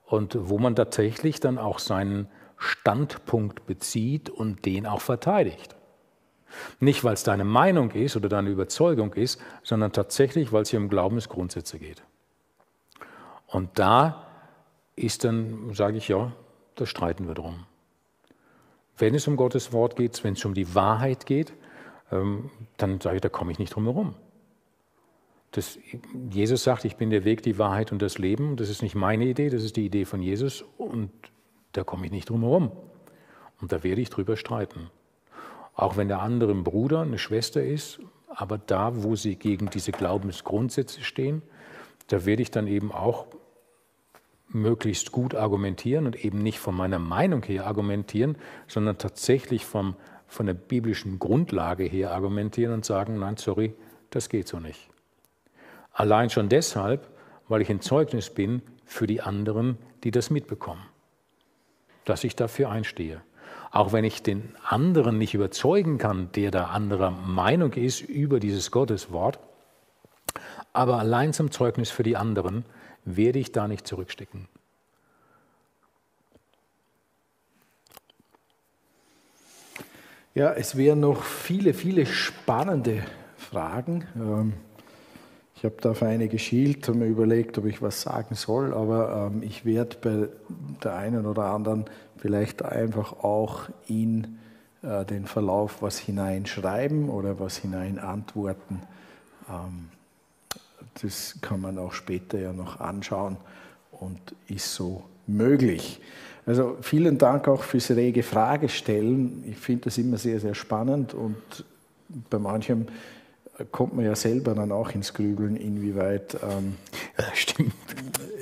[SPEAKER 3] Und wo man tatsächlich dann auch seinen Standpunkt bezieht und den auch verteidigt. Nicht, weil es deine Meinung ist oder deine Überzeugung ist, sondern tatsächlich, weil es hier um Glaubensgrundsätze geht. Und da ist dann, sage ich ja, da streiten wir drum. Wenn es um Gottes Wort geht, wenn es um die Wahrheit geht, ähm, dann sage ich, da komme ich nicht drum herum. Das, Jesus sagt, ich bin der Weg, die Wahrheit und das Leben. Das ist nicht meine Idee, das ist die Idee von Jesus und da komme ich nicht drum herum. Und da werde ich drüber streiten. Auch wenn der andere ein Bruder, eine Schwester ist, aber da, wo sie gegen diese Glaubensgrundsätze stehen, da werde ich dann eben auch möglichst gut argumentieren und eben nicht von meiner Meinung her argumentieren, sondern tatsächlich vom, von der biblischen Grundlage her argumentieren und sagen, nein, sorry, das geht so nicht. Allein schon deshalb, weil ich ein Zeugnis bin für die anderen, die das mitbekommen. Dass ich dafür einstehe. Auch wenn ich den anderen nicht überzeugen kann, der da anderer Meinung ist über dieses Gotteswort, aber allein zum Zeugnis für die anderen werde ich da nicht zurückstecken.
[SPEAKER 2] Ja, es wären noch viele, viele spannende Fragen. Ähm, habe da auf eine geschielt und mir überlegt, ob ich was sagen soll, aber ähm, ich werde bei der einen oder anderen vielleicht einfach auch in äh, den Verlauf was hineinschreiben oder was hinein antworten. Ähm, das kann man auch später ja noch anschauen und ist so möglich. Also vielen Dank auch fürs rege Fragestellen. Ich finde das immer sehr, sehr spannend und bei manchem kommt man ja selber dann auch ins Grübeln, inwieweit ähm,
[SPEAKER 3] ja, stimmt.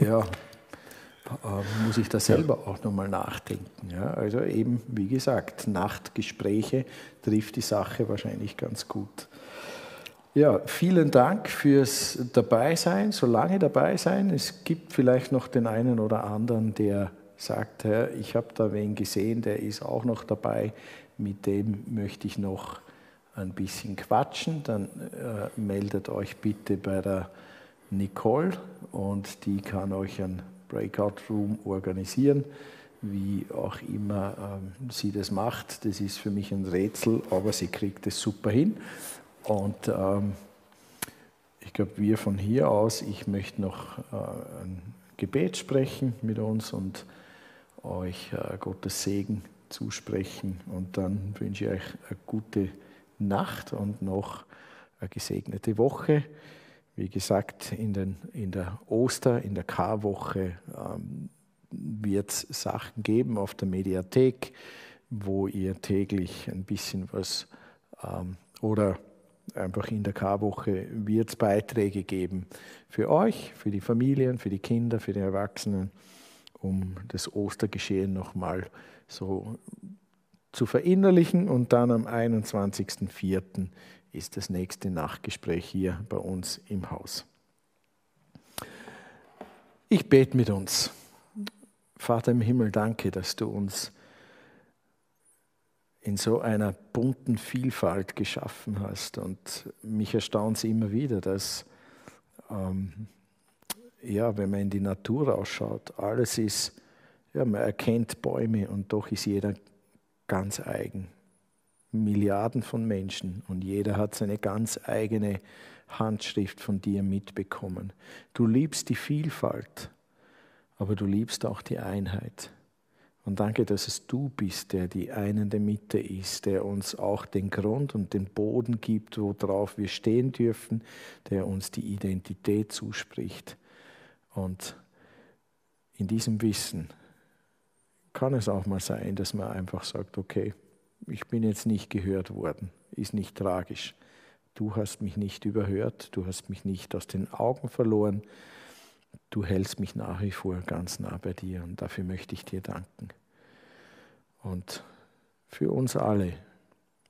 [SPEAKER 2] Ja, äh, muss ich da selber ja. auch nochmal nachdenken. Ja? Also eben, wie gesagt, Nachtgespräche trifft die Sache wahrscheinlich ganz gut. Ja, vielen Dank fürs Dabeisein, so lange dabei sein. Es gibt vielleicht noch den einen oder anderen, der sagt, ich habe da wen gesehen, der ist auch noch dabei, mit dem möchte ich noch ein bisschen quatschen, dann äh, meldet euch bitte bei der Nicole und die kann euch ein Breakout Room organisieren, wie auch immer ähm, sie das macht. Das ist für mich ein Rätsel, aber sie kriegt es super hin. Und ähm, ich glaube, wir von hier aus, ich möchte noch äh, ein Gebet sprechen mit uns und euch äh, Gottes Segen zusprechen. Und dann wünsche ich euch eine gute Nacht und noch eine gesegnete Woche. Wie gesagt, in, den, in der Oster-, in der Karwoche ähm, wird es Sachen geben auf der Mediathek, wo ihr täglich ein bisschen was ähm, oder einfach in der Karwoche wird es Beiträge geben für euch, für die Familien, für die Kinder, für die Erwachsenen, um das Ostergeschehen nochmal so zu verinnerlichen und dann am 21.04. ist das nächste Nachgespräch hier bei uns im Haus. Ich bete mit uns. Vater im Himmel, danke, dass du uns in so einer bunten Vielfalt geschaffen hast. Und mich erstaunt es immer wieder, dass, ähm, ja, wenn man in die Natur ausschaut, alles ist, ja, man erkennt Bäume und doch ist jeder ganz eigen. Milliarden von Menschen und jeder hat seine ganz eigene Handschrift von dir mitbekommen. Du liebst die Vielfalt, aber du liebst auch die Einheit. Und danke, dass es du bist, der die einende Mitte ist, der uns auch den Grund und den Boden gibt, worauf wir stehen dürfen, der uns die Identität zuspricht. Und in diesem Wissen kann es auch mal sein, dass man einfach sagt, okay, ich bin jetzt nicht gehört worden, ist nicht tragisch. Du hast mich nicht überhört, du hast mich nicht aus den Augen verloren, du hältst mich nach wie vor ganz nah bei dir und dafür möchte ich dir danken. Und für uns alle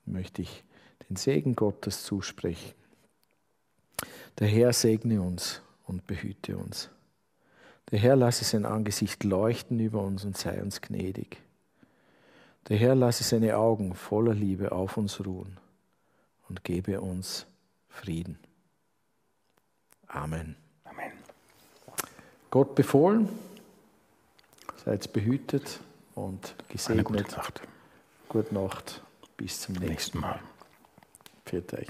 [SPEAKER 2] möchte ich den Segen Gottes zusprechen. Der Herr segne uns und behüte uns. Der Herr lasse sein Angesicht leuchten über uns und sei uns gnädig. Der Herr lasse seine Augen voller Liebe auf uns ruhen und gebe uns Frieden. Amen. Amen. Gott befohlen, seid behütet und gesegnet.
[SPEAKER 3] Eine gute Nacht.
[SPEAKER 2] Gute Nacht. Bis zum nächsten Mal. Pfiat euch.